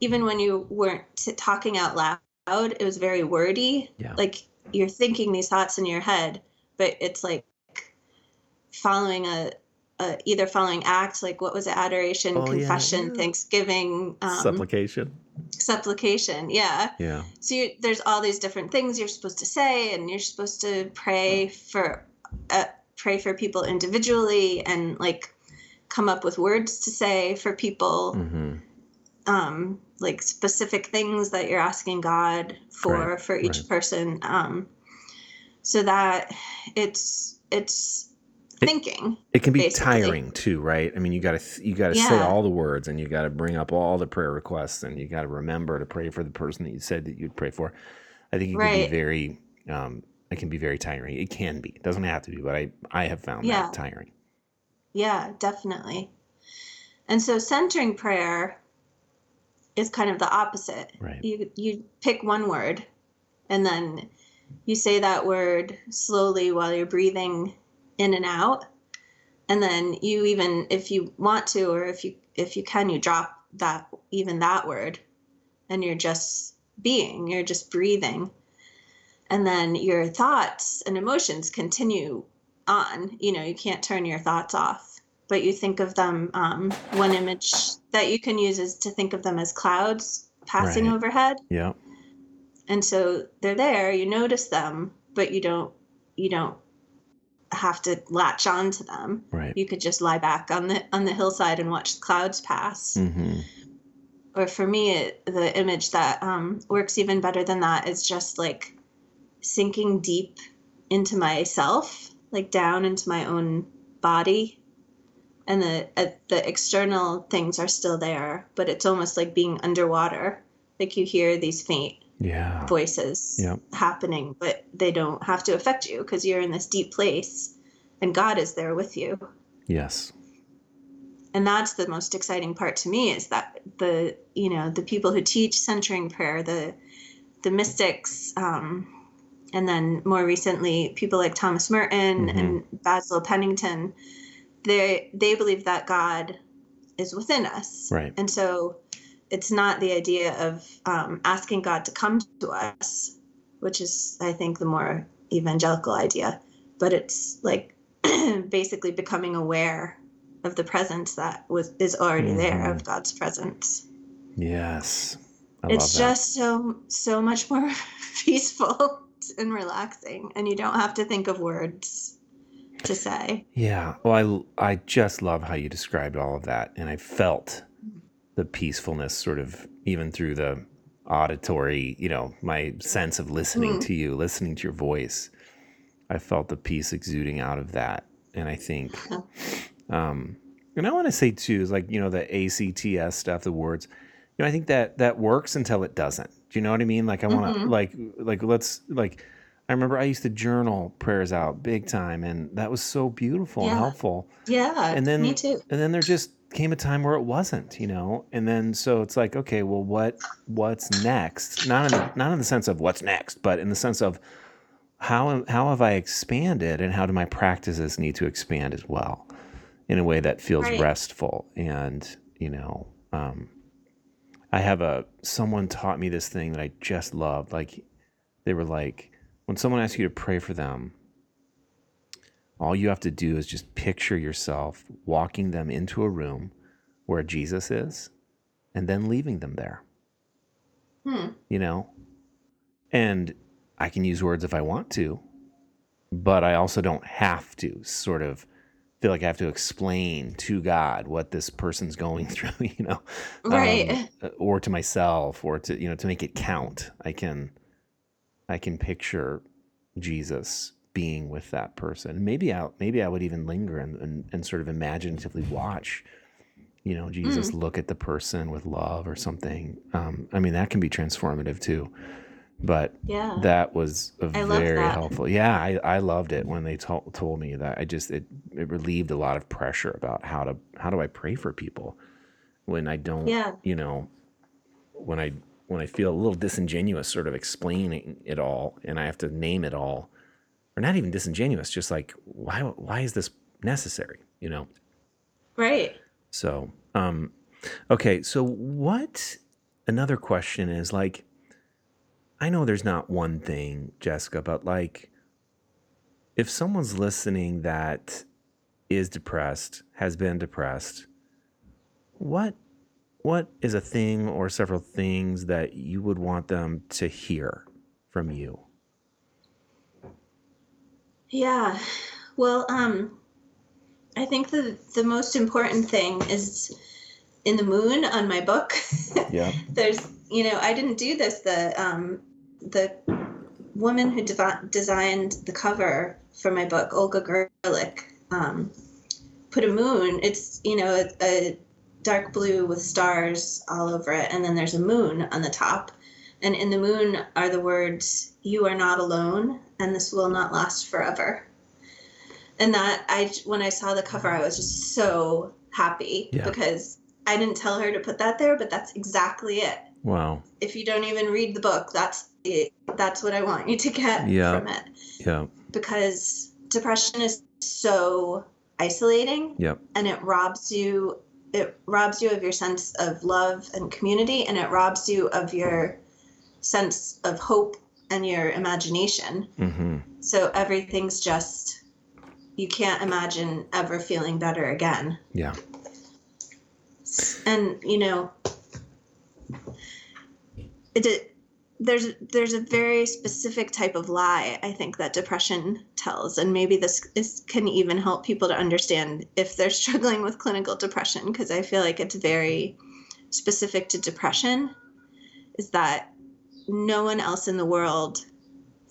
[SPEAKER 1] even when you weren't talking out loud, it was very wordy.
[SPEAKER 2] Yeah.
[SPEAKER 1] Like you're thinking these thoughts in your head, but it's like following a, a either following act, like what was it, adoration,
[SPEAKER 2] Oh,
[SPEAKER 1] confession,
[SPEAKER 2] yeah.
[SPEAKER 1] thanksgiving, um,
[SPEAKER 2] Supplication.
[SPEAKER 1] Supplication. Yeah.
[SPEAKER 2] Yeah.
[SPEAKER 1] So you, there's all these different things you're supposed to say, and you're supposed to pray for uh, pray for people individually, and like come up with words to say for people,
[SPEAKER 2] hmm
[SPEAKER 1] um, like specific things that you're asking God for
[SPEAKER 2] Right,
[SPEAKER 1] for each
[SPEAKER 2] right.
[SPEAKER 1] person. Um, so that it's it's
[SPEAKER 2] It-
[SPEAKER 1] thinking.
[SPEAKER 2] It can be
[SPEAKER 1] Basically.
[SPEAKER 2] tiring too, right? I mean, you got to you got to say all the words, and you got to bring up all the prayer requests, and you got to remember to pray for the person that you said that you'd pray for. I think it can be very, um, it can be very tiring. It can be. It doesn't have to be, but I I have found
[SPEAKER 1] Yeah.
[SPEAKER 2] that tiring.
[SPEAKER 1] Yeah, definitely. And so centering prayer is kind of the opposite.
[SPEAKER 2] Right.
[SPEAKER 1] You you pick one word and then you say that word slowly while you're breathing in and out. And then you even if you want to or if you if you can you drop that even that word and you're just being, you're just breathing. And then your thoughts and emotions continue on. You know, you can't turn your thoughts off, but you think of them. Um, one image that you can use is to think of them as clouds passing
[SPEAKER 2] Right.
[SPEAKER 1] overhead,
[SPEAKER 2] Yeah.
[SPEAKER 1] and so they're there. You notice them, but you don't. You don't have to latch on to them.
[SPEAKER 2] Right.
[SPEAKER 1] You could just lie back on the on the hillside and watch the clouds pass.
[SPEAKER 2] hmm
[SPEAKER 1] Or for me, it, the image that um, works even better than that is just like sinking deep into myself, like down into my own body, and the uh, the external things are still there, but it's almost like being underwater. Like you hear these faint
[SPEAKER 2] Yeah.
[SPEAKER 1] voices
[SPEAKER 2] Yep.
[SPEAKER 1] happening, but they don't have to affect you because you're in this deep place, and God is there with you
[SPEAKER 2] Yes.
[SPEAKER 1] and that's the most exciting part to me is that the you know the people who teach centering prayer the the mystics um, and then more recently people like thomas merton
[SPEAKER 2] Mhm.
[SPEAKER 1] and basil pennington they they believe that god is within us
[SPEAKER 2] Right.
[SPEAKER 1] and so it's not the idea of um, asking god to come to us which is i think the more evangelical idea but it's like [CLEARS THROAT] basically becoming aware of the presence that was is already there
[SPEAKER 2] Mhm.
[SPEAKER 1] of God's presence.
[SPEAKER 2] Yes. I
[SPEAKER 1] it's
[SPEAKER 2] love that.
[SPEAKER 1] just so so much more [LAUGHS] peaceful and relaxing, and you don't have to think of words to say.
[SPEAKER 2] Yeah. Well, I, I just love how you described all of that. And I felt the peacefulness sort of even through the auditory, you know, my sense of listening
[SPEAKER 1] Mm.
[SPEAKER 2] to you, listening to your voice. I felt the peace exuding out of that. And I think, [LAUGHS] um, and I want to say too, is like, you know, the ACTS stuff, the words, you know, I think that that works until it doesn't. Do you know what I mean? Like, I want to,
[SPEAKER 1] Mhm.
[SPEAKER 2] like, like, let's, like, I remember I used to journal prayers out big time, and that was so beautiful and helpful.
[SPEAKER 1] Yeah,
[SPEAKER 2] And then-
[SPEAKER 1] me too.
[SPEAKER 2] And then they're just came a time where it wasn't, you know. And then so it's like, okay, well, what what's next? Not in the, not in the sense of what's next, but in the sense of how how have I expanded, and how do my practices need to expand as well, in a way that feels
[SPEAKER 1] Right.
[SPEAKER 2] restful and you know. Um, I have a someone taught me this thing that I just loved. Like they were like, when someone asks you to pray for them, all you have to do is just picture yourself walking them into a room where Jesus is and then leaving them there.
[SPEAKER 1] Hmm.
[SPEAKER 2] You know? And I can use words if I want to, but I also don't have to sort of feel like I have to explain to God what this person's going [LAUGHS] through, you know,
[SPEAKER 1] Right.
[SPEAKER 2] um, or to myself, or to you know to make it count. I can, I can picture Jesus being with that person. Maybe I maybe I would even linger and, and, and sort of imaginatively watch, you know, Jesus
[SPEAKER 1] Mm.
[SPEAKER 2] look at the person with love or something. Um, I mean, that can be transformative too. But
[SPEAKER 1] Yeah.
[SPEAKER 2] that was very
[SPEAKER 1] that.
[SPEAKER 2] helpful. Yeah, I, I loved it when they told told me that. I just it, it relieved a lot of pressure about how to how do I pray for people when I don't
[SPEAKER 1] Yeah.
[SPEAKER 2] you know when I when I feel a little disingenuous sort of explaining it all and I have to name it all or not even disingenuous just like why why is this necessary you know
[SPEAKER 1] Right.
[SPEAKER 2] so um okay so what another question is like I know there's not one thing Jessica but like if someone's listening that is depressed has been depressed what what is a thing or several things that you would want them to hear from you
[SPEAKER 1] Yeah. Well, um, I think the the most important thing is in the moon on my book.
[SPEAKER 2] yeah [LAUGHS]
[SPEAKER 1] There's, you know, I didn't do this. The um, the woman who devi- designed the cover for my book, Olga Gerlich, um, put a moon. It's you know a, a dark blue with stars all over it, and then there's a moon on the top. And in the moon are the words, "You are not alone, and this will not last forever." And that I, when I saw the cover, I was just so happy
[SPEAKER 2] Yeah.
[SPEAKER 1] because I didn't tell her to put that there, but that's exactly it
[SPEAKER 2] wow
[SPEAKER 1] if you don't even read the book, that's it. That's what I want you to get
[SPEAKER 2] Yeah.
[SPEAKER 1] from it.
[SPEAKER 2] yeah
[SPEAKER 1] Because depression is so isolating
[SPEAKER 2] yep
[SPEAKER 1] and it robs you it robs you of your sense of love and community and it robs you of your sense of hope and your imagination.
[SPEAKER 2] mm-hmm
[SPEAKER 1] So everything's just you can't imagine ever feeling better again.
[SPEAKER 2] yeah
[SPEAKER 1] and you know it there's there's a very specific type of lie i think that depression tells and maybe this is, can even help people to understand if they're [LAUGHS] struggling with clinical depression because i feel like it's very specific to depression is that no one else in the world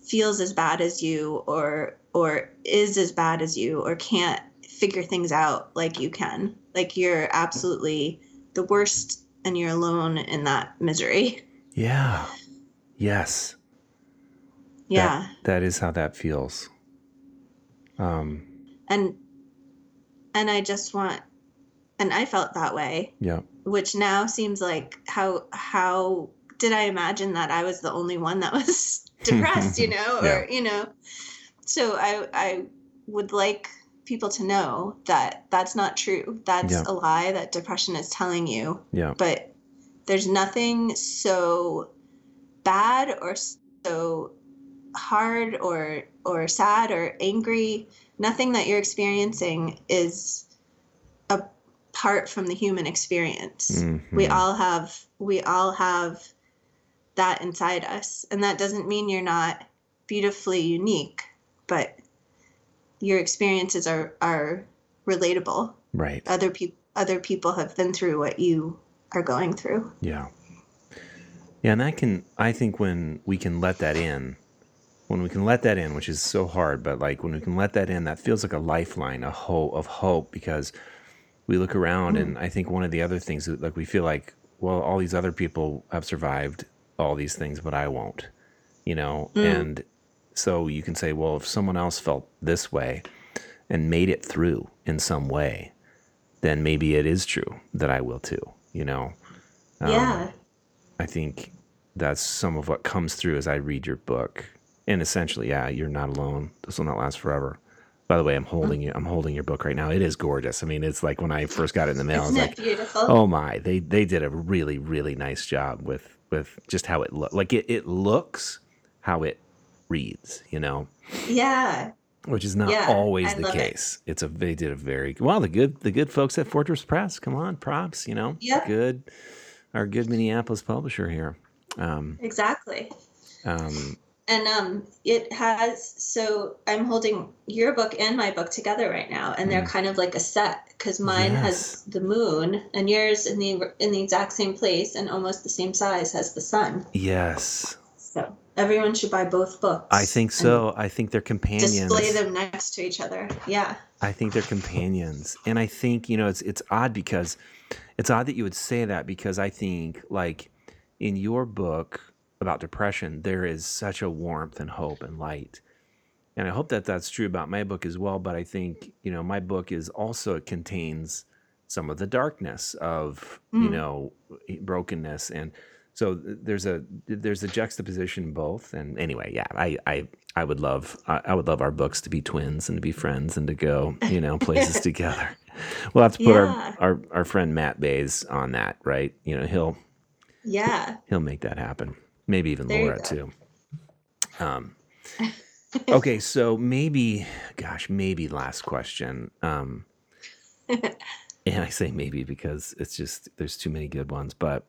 [SPEAKER 1] feels as bad as you or or is as bad as you or can't figure things out like you can. Like you're absolutely the worst and you're alone in that misery.
[SPEAKER 2] Yeah. Yes.
[SPEAKER 1] Yeah.
[SPEAKER 2] that is how that feels. Um
[SPEAKER 1] and and i just want and i felt that way.
[SPEAKER 2] Yeah.
[SPEAKER 1] Which now seems like how how did i imagine that i was the only one that was [LAUGHS] depressed you know or
[SPEAKER 2] Yeah.
[SPEAKER 1] you know so i i would like people to know that that's not true that's
[SPEAKER 2] Yeah.
[SPEAKER 1] a lie that depression is telling you
[SPEAKER 2] yeah
[SPEAKER 1] but there's nothing so bad or so hard or or sad or angry nothing that you're experiencing is apart from the human experience we
[SPEAKER 2] Mhm.
[SPEAKER 1] all have we all have that inside us. And that doesn't mean you're not beautifully unique but your experiences are are relatable.
[SPEAKER 2] Right.
[SPEAKER 1] Other people other people have been through what you are going through.
[SPEAKER 2] Yeah. Yeah, and that can I think when we can let that in, when we can let that in, which is so hard, but like when we can let that in, that feels like a lifeline, a hope of hope because we look around mm. and I think one of the other things that like we feel like, well, all these other people have survived all these things, but I won't. You know? And so you can say, well, if someone else felt this way and made it through in some way, then maybe it is true that I will too, you know? Um,
[SPEAKER 1] yeah
[SPEAKER 2] I think that's some of what comes through as I read your book. And essentially, yeah, you're not alone. This will not last forever. By the way, I'm holding you. I'm holding your book right now. It is gorgeous. I mean, it's like when I first got it in the mail, I was
[SPEAKER 1] isn't
[SPEAKER 2] like,
[SPEAKER 1] beautiful
[SPEAKER 2] "Oh my!" They they did a really really nice job with with just how it looks. Like it it looks how it reads. You know?
[SPEAKER 1] yeah
[SPEAKER 2] which is not
[SPEAKER 1] Yeah,
[SPEAKER 2] always
[SPEAKER 1] I
[SPEAKER 2] the
[SPEAKER 1] love it.
[SPEAKER 2] case. It's a they did a very well the good the good folks at Fortress Press. Come on, props. You know,
[SPEAKER 1] Yeah.
[SPEAKER 2] good our good Minneapolis publisher here. Um,
[SPEAKER 1] exactly.
[SPEAKER 2] um,
[SPEAKER 1] And um, it has, so I'm holding your book and my book together right now, and they're
[SPEAKER 2] mm,
[SPEAKER 1] kind of like a set because mine has the moon and yours in the in the exact same place and almost the same size has the sun.
[SPEAKER 2] yes.
[SPEAKER 1] So everyone should buy both books.
[SPEAKER 2] I
[SPEAKER 1] think
[SPEAKER 2] so. I think they're companions.
[SPEAKER 1] display them next to each other. Yeah.
[SPEAKER 2] I think they're companions, and I think you know it's it's odd because it's odd that you would say that because I think like in your book about depression there is such a warmth and hope and light. And i hope that that's true about my book as well but i think you know my book is also it contains some of the darkness of you
[SPEAKER 1] Mm.
[SPEAKER 2] know brokenness. And so there's a there's a juxtaposition in both. And anyway yeah i i i would love i I would love our books to be twins and to be friends and to go you know places [LAUGHS] together. We'll have to put our our, our friend matt bays on that right? You know he'll
[SPEAKER 1] Yeah.
[SPEAKER 2] he'll make that happen maybe even
[SPEAKER 1] There
[SPEAKER 2] laura too um [LAUGHS] okay so maybe gosh maybe last question um [LAUGHS] and i say maybe because it's just there's too many good ones but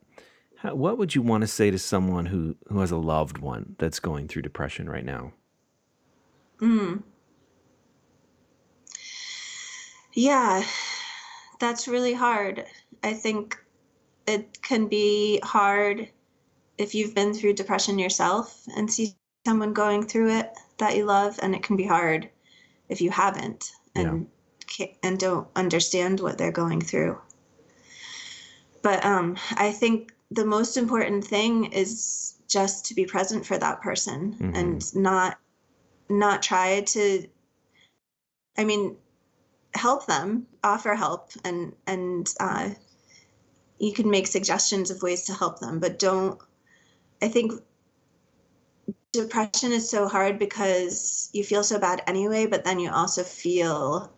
[SPEAKER 2] how, what would you want to say to someone who who has a loved one that's going through depression right now
[SPEAKER 1] mm. Yeah. That's really hard. I think it can be hard if you've been through depression yourself and see someone going through it that you love, and it can be hard if you haven't and ca- and don't understand what they're going through. But um, I think the most important thing is just to be present for that person
[SPEAKER 2] hmm
[SPEAKER 1] and not not try to. I mean, help them, offer help, and and uh, you can make suggestions of ways to help them, but don't. I think depression is so hard because you feel so bad anyway, but then you also feel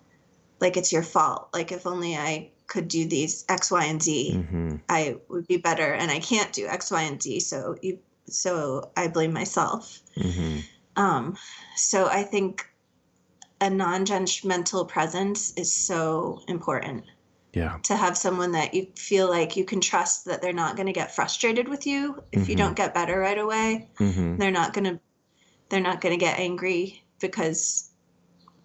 [SPEAKER 1] like it's your fault. Like if only I could do these X, Y, and Z,
[SPEAKER 2] hmm
[SPEAKER 1] I would be better, and I can't do X, Y, and Z. So you, so I blame myself.
[SPEAKER 2] hmm
[SPEAKER 1] Um, so I think a non-judgmental presence is so important
[SPEAKER 2] yeah.
[SPEAKER 1] to have someone that you feel like you can trust that they're not going to get frustrated with you. If you
[SPEAKER 2] hmm
[SPEAKER 1] don't get better right away
[SPEAKER 2] hmm
[SPEAKER 1] they're not going to they're not going to get angry because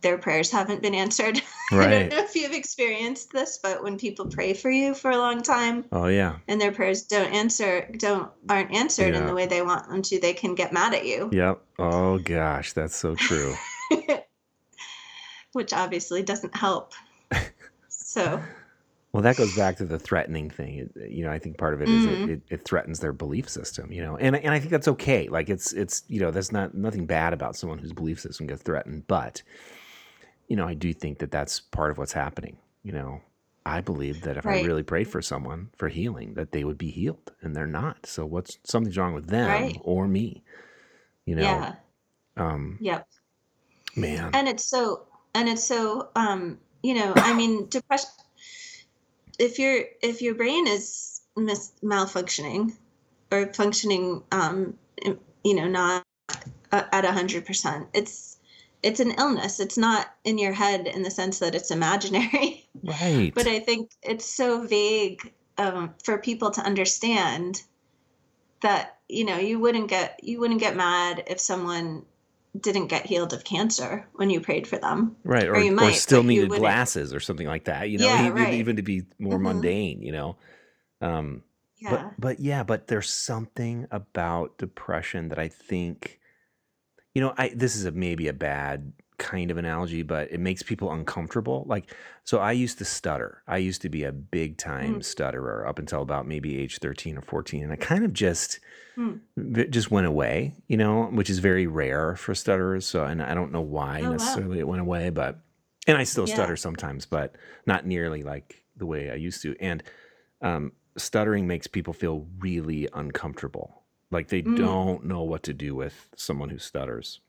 [SPEAKER 1] their prayers haven't been answered. [LAUGHS] I don't know if you've experienced this but when people pray for you for a long time
[SPEAKER 2] oh yeah.
[SPEAKER 1] and their prayers don't answer don't aren't answered in the way they want them to they can get mad at you.
[SPEAKER 2] Yep. Oh gosh. That's so true. [LAUGHS]
[SPEAKER 1] Which obviously doesn't help. [LAUGHS] So
[SPEAKER 2] Well, that goes back to the threatening thing. It, you know, I think part of it is it,
[SPEAKER 1] mhm,
[SPEAKER 2] it, it threatens their belief system. You know, and and I think that's okay. Like it's it's you know, there's not nothing bad about someone whose belief system gets threatened, but you know, I do think that that's part of what's happening. You know, I believe that if I really prayed for someone for healing, that they would be healed, and they're not. So what's something's wrong with them
[SPEAKER 1] right
[SPEAKER 2] or me? You know,
[SPEAKER 1] yeah
[SPEAKER 2] um,
[SPEAKER 1] yep
[SPEAKER 2] man,
[SPEAKER 1] and it's so and it's so um you know i mean depression if your if your brain is mis- malfunctioning or functioning um you know not uh, at 100% it's it's an illness. It's not in your head in the sense that it's imaginary. [LAUGHS] But i think it's so vague um, for people to understand that you know you wouldn't get you wouldn't get mad if someone didn't get healed of cancer when you prayed for them
[SPEAKER 2] Right,
[SPEAKER 1] or
[SPEAKER 2] or
[SPEAKER 1] you
[SPEAKER 2] or
[SPEAKER 1] might
[SPEAKER 2] still needed glasses or something like that. You know,
[SPEAKER 1] yeah
[SPEAKER 2] even,
[SPEAKER 1] right
[SPEAKER 2] even to be more
[SPEAKER 1] hmm
[SPEAKER 2] mundane. You know, um, but
[SPEAKER 1] yeah
[SPEAKER 2] but yeah, but there's something about depression that I think, you know, I this is a maybe a bad kind of analogy, but it makes people uncomfortable. Like, so I used to stutter. I used to be a big time
[SPEAKER 1] mm
[SPEAKER 2] stutterer up until about maybe age 13 or 14, and I kind of just
[SPEAKER 1] mm.
[SPEAKER 2] just went away, you know, which is very rare for stutterers. So, and I don't know why
[SPEAKER 1] oh wow
[SPEAKER 2] necessarily it went away, but, and I still
[SPEAKER 1] yeah
[SPEAKER 2] stutter sometimes, but not nearly like the way I used to. And um, stuttering makes people feel really uncomfortable. Like they
[SPEAKER 1] mm.
[SPEAKER 2] don't know what to do with someone who stutters.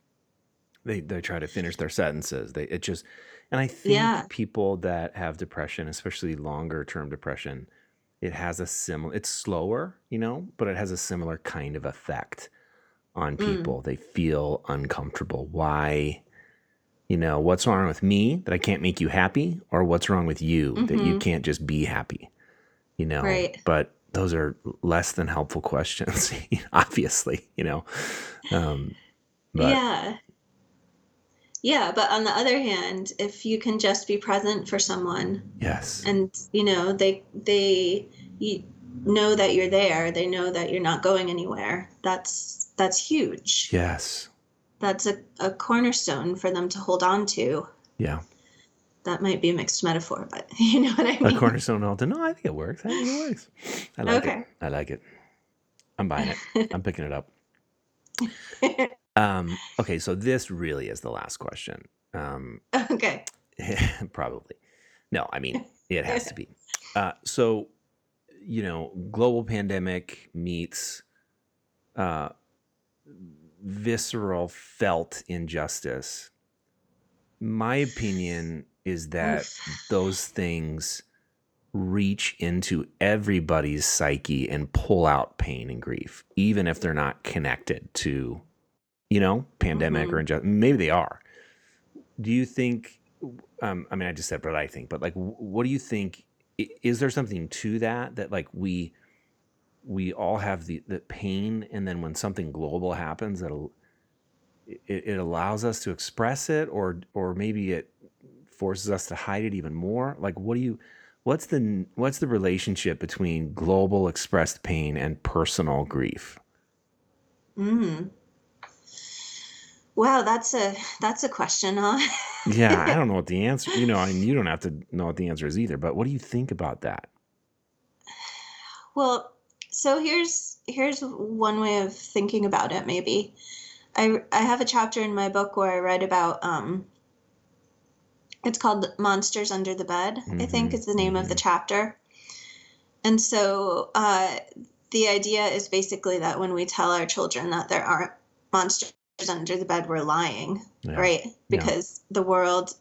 [SPEAKER 2] They, they try to finish their sentences. They, it just, and I
[SPEAKER 1] yeah
[SPEAKER 2] think people that have depression, especially longer term depression, it has a similar, it's slower, you know, but it has a similar kind of effect on
[SPEAKER 1] mm.
[SPEAKER 2] people. They feel uncomfortable. Why? You know, what's wrong with me that I can't make you happy, or what's wrong with you that you
[SPEAKER 1] Mm-hmm.
[SPEAKER 2] can't just be happy? You know,
[SPEAKER 1] Right.
[SPEAKER 2] but those are less than helpful [LAUGHS] questions, [LAUGHS] obviously, you know. Um, but
[SPEAKER 1] Yeah. Yeah, but on the other hand, if you can just be present for someone
[SPEAKER 2] yes,
[SPEAKER 1] and you know, they they you know that you're there, they know that you're not going anywhere. That's that's huge.
[SPEAKER 2] yes,
[SPEAKER 1] That's a, a cornerstone for them to hold on to.
[SPEAKER 2] yeah.
[SPEAKER 1] That might be a mixed metaphor, but [LAUGHS] you know what I mean.
[SPEAKER 2] A cornerstone altar. No, I think it works. I think it works. I like it.
[SPEAKER 1] Okay.
[SPEAKER 2] I like it. I'm buying it. I'm picking it up. [LAUGHS] Um, okay, so this really is the last question. Um, [LAUGHS]
[SPEAKER 1] okay. [LAUGHS]
[SPEAKER 2] probably. No, I mean, [LAUGHS] it has to be. Uh, so, you know, global pandemic meets uh, visceral felt injustice. My opinion is that
[SPEAKER 1] Oof.
[SPEAKER 2] those things reach into everybody's psyche and pull out pain and grief, even if they're not connected to, you know, pandemic
[SPEAKER 1] Mhm.
[SPEAKER 2] or injustice. Maybe they are. Do you think? Um, I mean, I just said what I think, but like, what do you think? Is there something to that that like we we all have the the pain, and then when something global happens, that'll it, it allows us to express it, or or maybe it forces us to hide it even more. Like, what do you? What's the what's the relationship between global expressed pain and personal grief?
[SPEAKER 1] Mm. Wow, that's a that's a question, huh?
[SPEAKER 2] Yeah, I [LAUGHS] don't know what the answer. You know, I mean, you don't have to know what the answer is either. But what do you think about that?
[SPEAKER 1] Well, so here's here's one way of thinking about it. Maybe I I have a chapter in my book where I write about um. It's called "Monsters Under the Bed." I think
[SPEAKER 2] Mhm,
[SPEAKER 1] is the name of the
[SPEAKER 2] mhm.
[SPEAKER 1] chapter. And so uh, the idea is basically that when we tell our children that there aren't monsters under the bed, we're lying,
[SPEAKER 2] Yeah.
[SPEAKER 1] right?
[SPEAKER 2] Yeah.
[SPEAKER 1] Because the world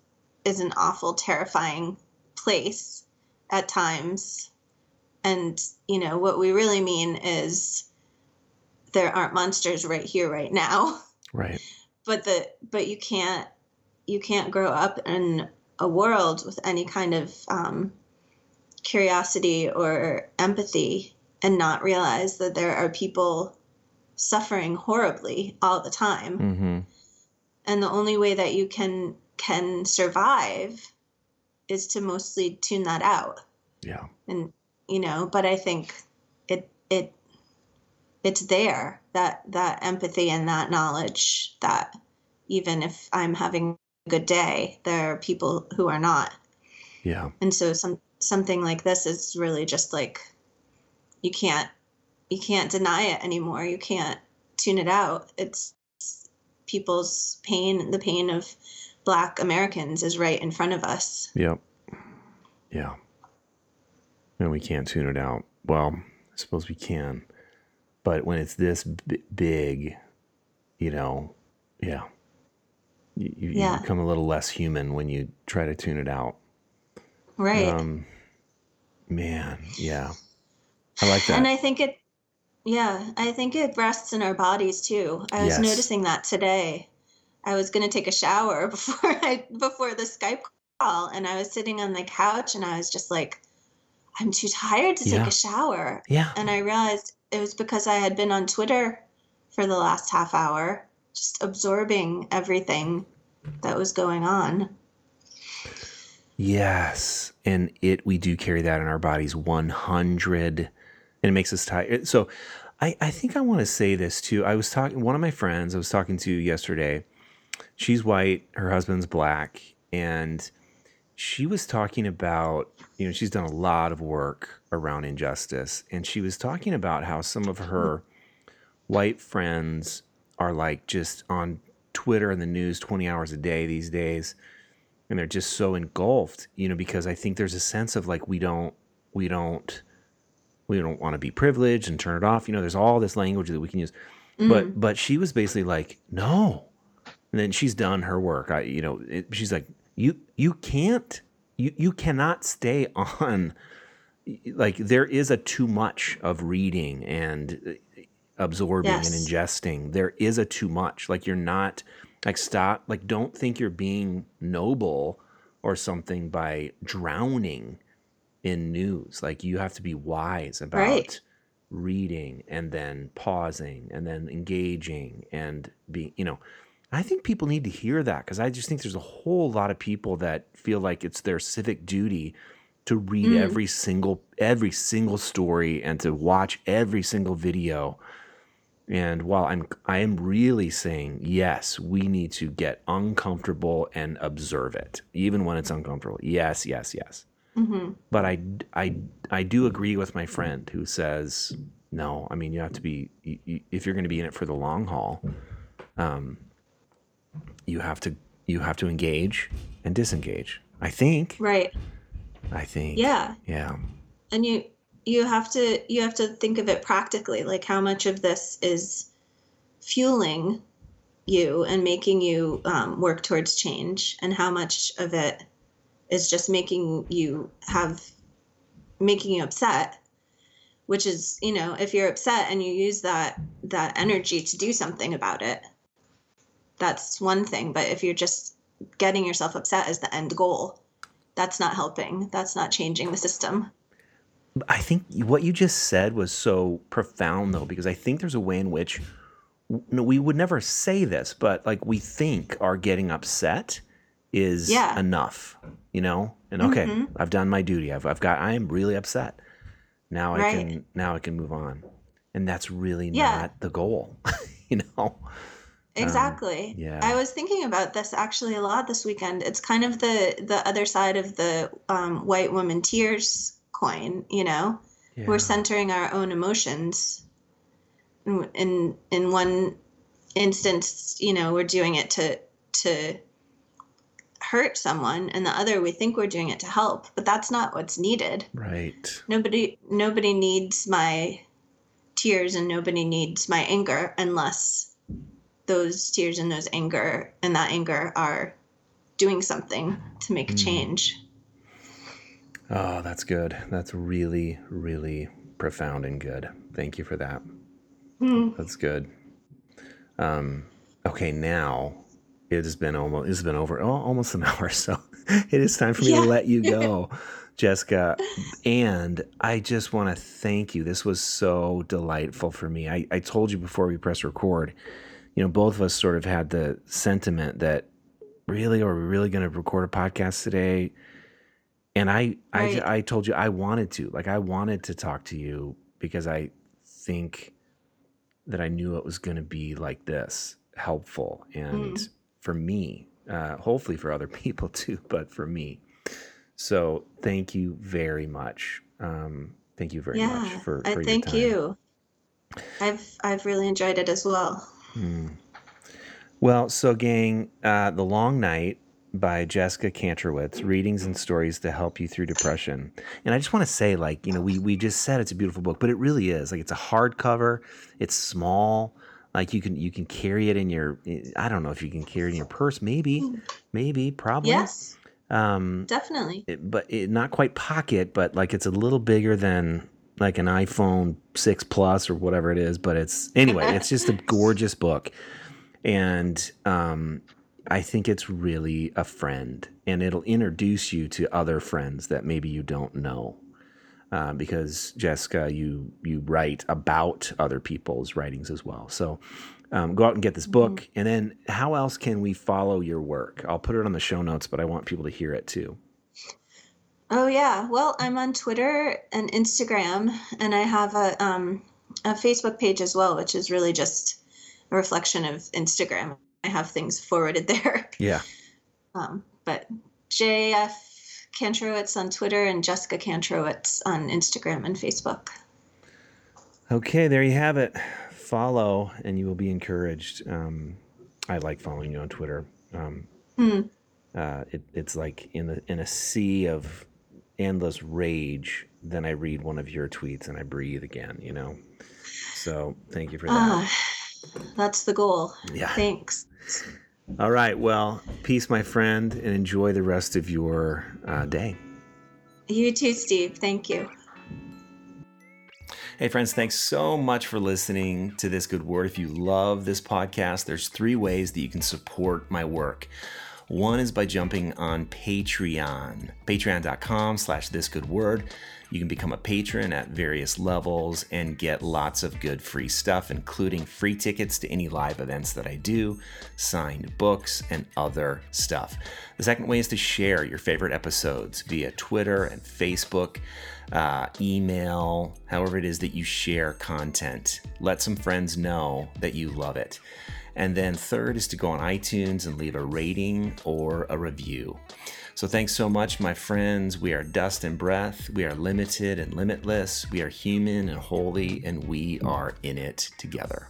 [SPEAKER 1] is an awful, terrifying place at times. And, you know, what we really mean is there aren't monsters right here, right now. [LAUGHS]
[SPEAKER 2] Right.
[SPEAKER 1] But the but you can't you can't grow up in a world with any kind of um, curiosity or empathy and not realize that there are people suffering horribly all the time
[SPEAKER 2] Mm-hmm.
[SPEAKER 1] and the only way that you can can survive is to mostly tune that out
[SPEAKER 2] Yeah.
[SPEAKER 1] and you know but i think it it it's there that that empathy and that knowledge that even if i'm having a good day there are people who are not
[SPEAKER 2] Yeah.
[SPEAKER 1] and so some something like this is really just like you can't you can't deny it anymore you can't tune it out it's people's pain the pain of black americans is right in front of us
[SPEAKER 2] Yep. Yeah. And we can't tune it out. Well, I suppose we can. But when it's this b- big, you know, yeah. You, you,
[SPEAKER 1] Yeah.
[SPEAKER 2] you become a little less human when you try to tune it out.
[SPEAKER 1] right
[SPEAKER 2] Um, man, yeah. I like that.
[SPEAKER 1] and i think it yeah i think it rests in our bodies too i was
[SPEAKER 2] Yes.
[SPEAKER 1] noticing that today i was going to take a shower [LAUGHS] before i before the skype call and i was sitting on the couch and i was just like i'm too tired to
[SPEAKER 2] Yeah.
[SPEAKER 1] take a shower
[SPEAKER 2] yeah.
[SPEAKER 1] and I realized it was because I had been on Twitter for the last half hour, just absorbing everything that was going on.
[SPEAKER 2] Yes, and it we do carry that in our bodies 100 and it makes us tired. So I I think I want to say this too. I was talking one of my friends I was talking to yesterday. She's white, her husband's black, and she was talking about, you know, she's done a lot of work around injustice and she was talking about how some of her white friends are like just on Twitter and the news 20 hours a day these days and they're just so engulfed you know because i think there's a sense of like we don't we don't we don't want to be privileged and turn it off you know there's all this language that we can use.
[SPEAKER 1] Mm.
[SPEAKER 2] but but she was basically like no. And then she's done her work. I you know it, she's like you you can't you you cannot stay [LAUGHS] on. Like there is a too much of reading and uh, absorbing and ingesting. There is a too much. Like you're not Like stop like don't think you're being noble or something by drowning in news. Like you have to be wise about
[SPEAKER 1] Right.
[SPEAKER 2] reading and then pausing and then engaging and being, you know, I think people need to hear that because I just think there's a whole lot of people that feel like it's their civic duty to read
[SPEAKER 1] Mm,
[SPEAKER 2] every single every single story and to watch every single video. And while I'm I am really saying yes, we need to get uncomfortable and observe it, even when it's uncomfortable. Yes, yes, yes.
[SPEAKER 1] Mhm.
[SPEAKER 2] But I I I do agree with my friend who says no. I mean, you have to be you, you, if you're going to be in it for the long haul. Um, you have to you have to engage and disengage. I think.
[SPEAKER 1] Right.
[SPEAKER 2] I think.
[SPEAKER 1] Yeah.
[SPEAKER 2] Yeah.
[SPEAKER 1] And you you have to you have to think of it practically, like how much of this is fueling you and making you um, work towards change, and how much of it is just making you have making you upset. Which is, you know, if you're upset and you use that that energy to do something about it, that's one thing. But if you're just getting yourself upset as the end goal, that's not helping. That's not changing the system.
[SPEAKER 2] I think what you just said was so profound, though, because I think there's a way in which we would never say this, but like we think are getting upset is
[SPEAKER 1] Yeah.
[SPEAKER 2] enough, you know? And okay,
[SPEAKER 1] hmm
[SPEAKER 2] I've done my duty. I've, I've got, I am really upset. Now I can, now I can move on. And that's really
[SPEAKER 1] Yeah,
[SPEAKER 2] not the goal, [LAUGHS] you know? Um,
[SPEAKER 1] exactly. I was thinking about this actually a lot this weekend. It's kind of the the other side of the um, white woman tears coin, you know? We're centering our own emotions. In in in one instance, you know, we're doing it to to hurt someone, and the other we think we're doing it to help, but that's not what's needed.
[SPEAKER 2] Right.
[SPEAKER 1] Nobody nobody needs my tears and nobody needs my anger unless those tears and those anger and that anger are doing something to make
[SPEAKER 2] Mm.
[SPEAKER 1] change.
[SPEAKER 2] Oh, that's good. That's really, really profound and good. Thank you for that.
[SPEAKER 1] Mm.
[SPEAKER 2] That's good. Um, okay, now it has been almost it's been over oh, almost an [LAUGHS] hour, so it is time for me to let you [LAUGHS] go, Jessica. And I just want to thank you. This was so delightful for me. I, I told you before we press record, you know, both of us sort of had the sentiment that really are we really going to record a podcast today? And I,
[SPEAKER 1] Right.
[SPEAKER 2] I told you I wanted to. Like I wanted to talk to you because I think that I knew it was going to be like this, helpful, and
[SPEAKER 1] Mm.
[SPEAKER 2] For me, uh, hopefully for other [LAUGHS] people too, but for me. So thank you very much. Um, thank you very much
[SPEAKER 1] Yeah,
[SPEAKER 2] for
[SPEAKER 1] I
[SPEAKER 2] for your
[SPEAKER 1] thank
[SPEAKER 2] time.
[SPEAKER 1] you. I've I've really enjoyed it as well.
[SPEAKER 2] Hmm. Well, so gang, uh, The Long Night by Jessica Kantrowitz, readings and stories to help you through depression. And I just want to say, like, you know, we we just said it's a beautiful book, but it really is. Like, it's a hardcover. It's small. Like you can you can carry it in your. I don't know if you can carry it in your purse. Maybe,
[SPEAKER 1] Mm.
[SPEAKER 2] maybe, probably.
[SPEAKER 1] Yes,
[SPEAKER 2] Um,
[SPEAKER 1] definitely.
[SPEAKER 2] it, but it, not quite pocket, but like it's a little bigger than like an iPhone 6 Plus or whatever it is. But it's anyway, it's just a [LAUGHS] gorgeous book. And um, I think it's really a friend and it'll introduce you to other friends that maybe you don't know. Uh, because Jessica, you you write about other people's writings as well. So um, go out and get this
[SPEAKER 1] Mhm.
[SPEAKER 2] book. And then, how else can we follow your work? I'll put it on the show notes, but I want people to hear it too.
[SPEAKER 1] Oh yeah. Well, I'm on Twitter and Instagram, and I have a um a Facebook page as well, which is really just a reflection of Instagram. I have things forwarded [LAUGHS] there.
[SPEAKER 2] Yeah.
[SPEAKER 1] Um, but JF Kantrowitz on Twitter and Jessica Kantrowitz on Instagram and Facebook.
[SPEAKER 2] Okay, there you have it. Follow, and you will be encouraged. Um, I like following you on Twitter. Um,
[SPEAKER 1] Hmm.
[SPEAKER 2] uh, it, it's like in the in a sea of endless rage. Then I read one of your tweets and I breathe again. You know. So thank you for that.
[SPEAKER 1] Ah, that's the goal.
[SPEAKER 2] Yeah.
[SPEAKER 1] Thanks.
[SPEAKER 2] All right. Well, peace, my friend, and enjoy the rest of your uh, day.
[SPEAKER 1] You too, Steve. Thank you.
[SPEAKER 2] Hey, friends, thanks so much for listening to this good word. If you love this podcast, there's three ways that you can support my work. One is by jumping on Patreon, patreon.com slash this good word. You can become a patron at various levels and get lots of good free stuff, including free tickets to any live events that I do, signed books, and other stuff. The second way is to share your favorite episodes via Twitter and Facebook, uh, email, however it is that you share content. Let some friends know that you love it. And then third is to go on iTunes and leave a rating or a review. So thanks so much, my friends. We are dust and breath. We are limited and limitless. We are human and holy, and we are in it together.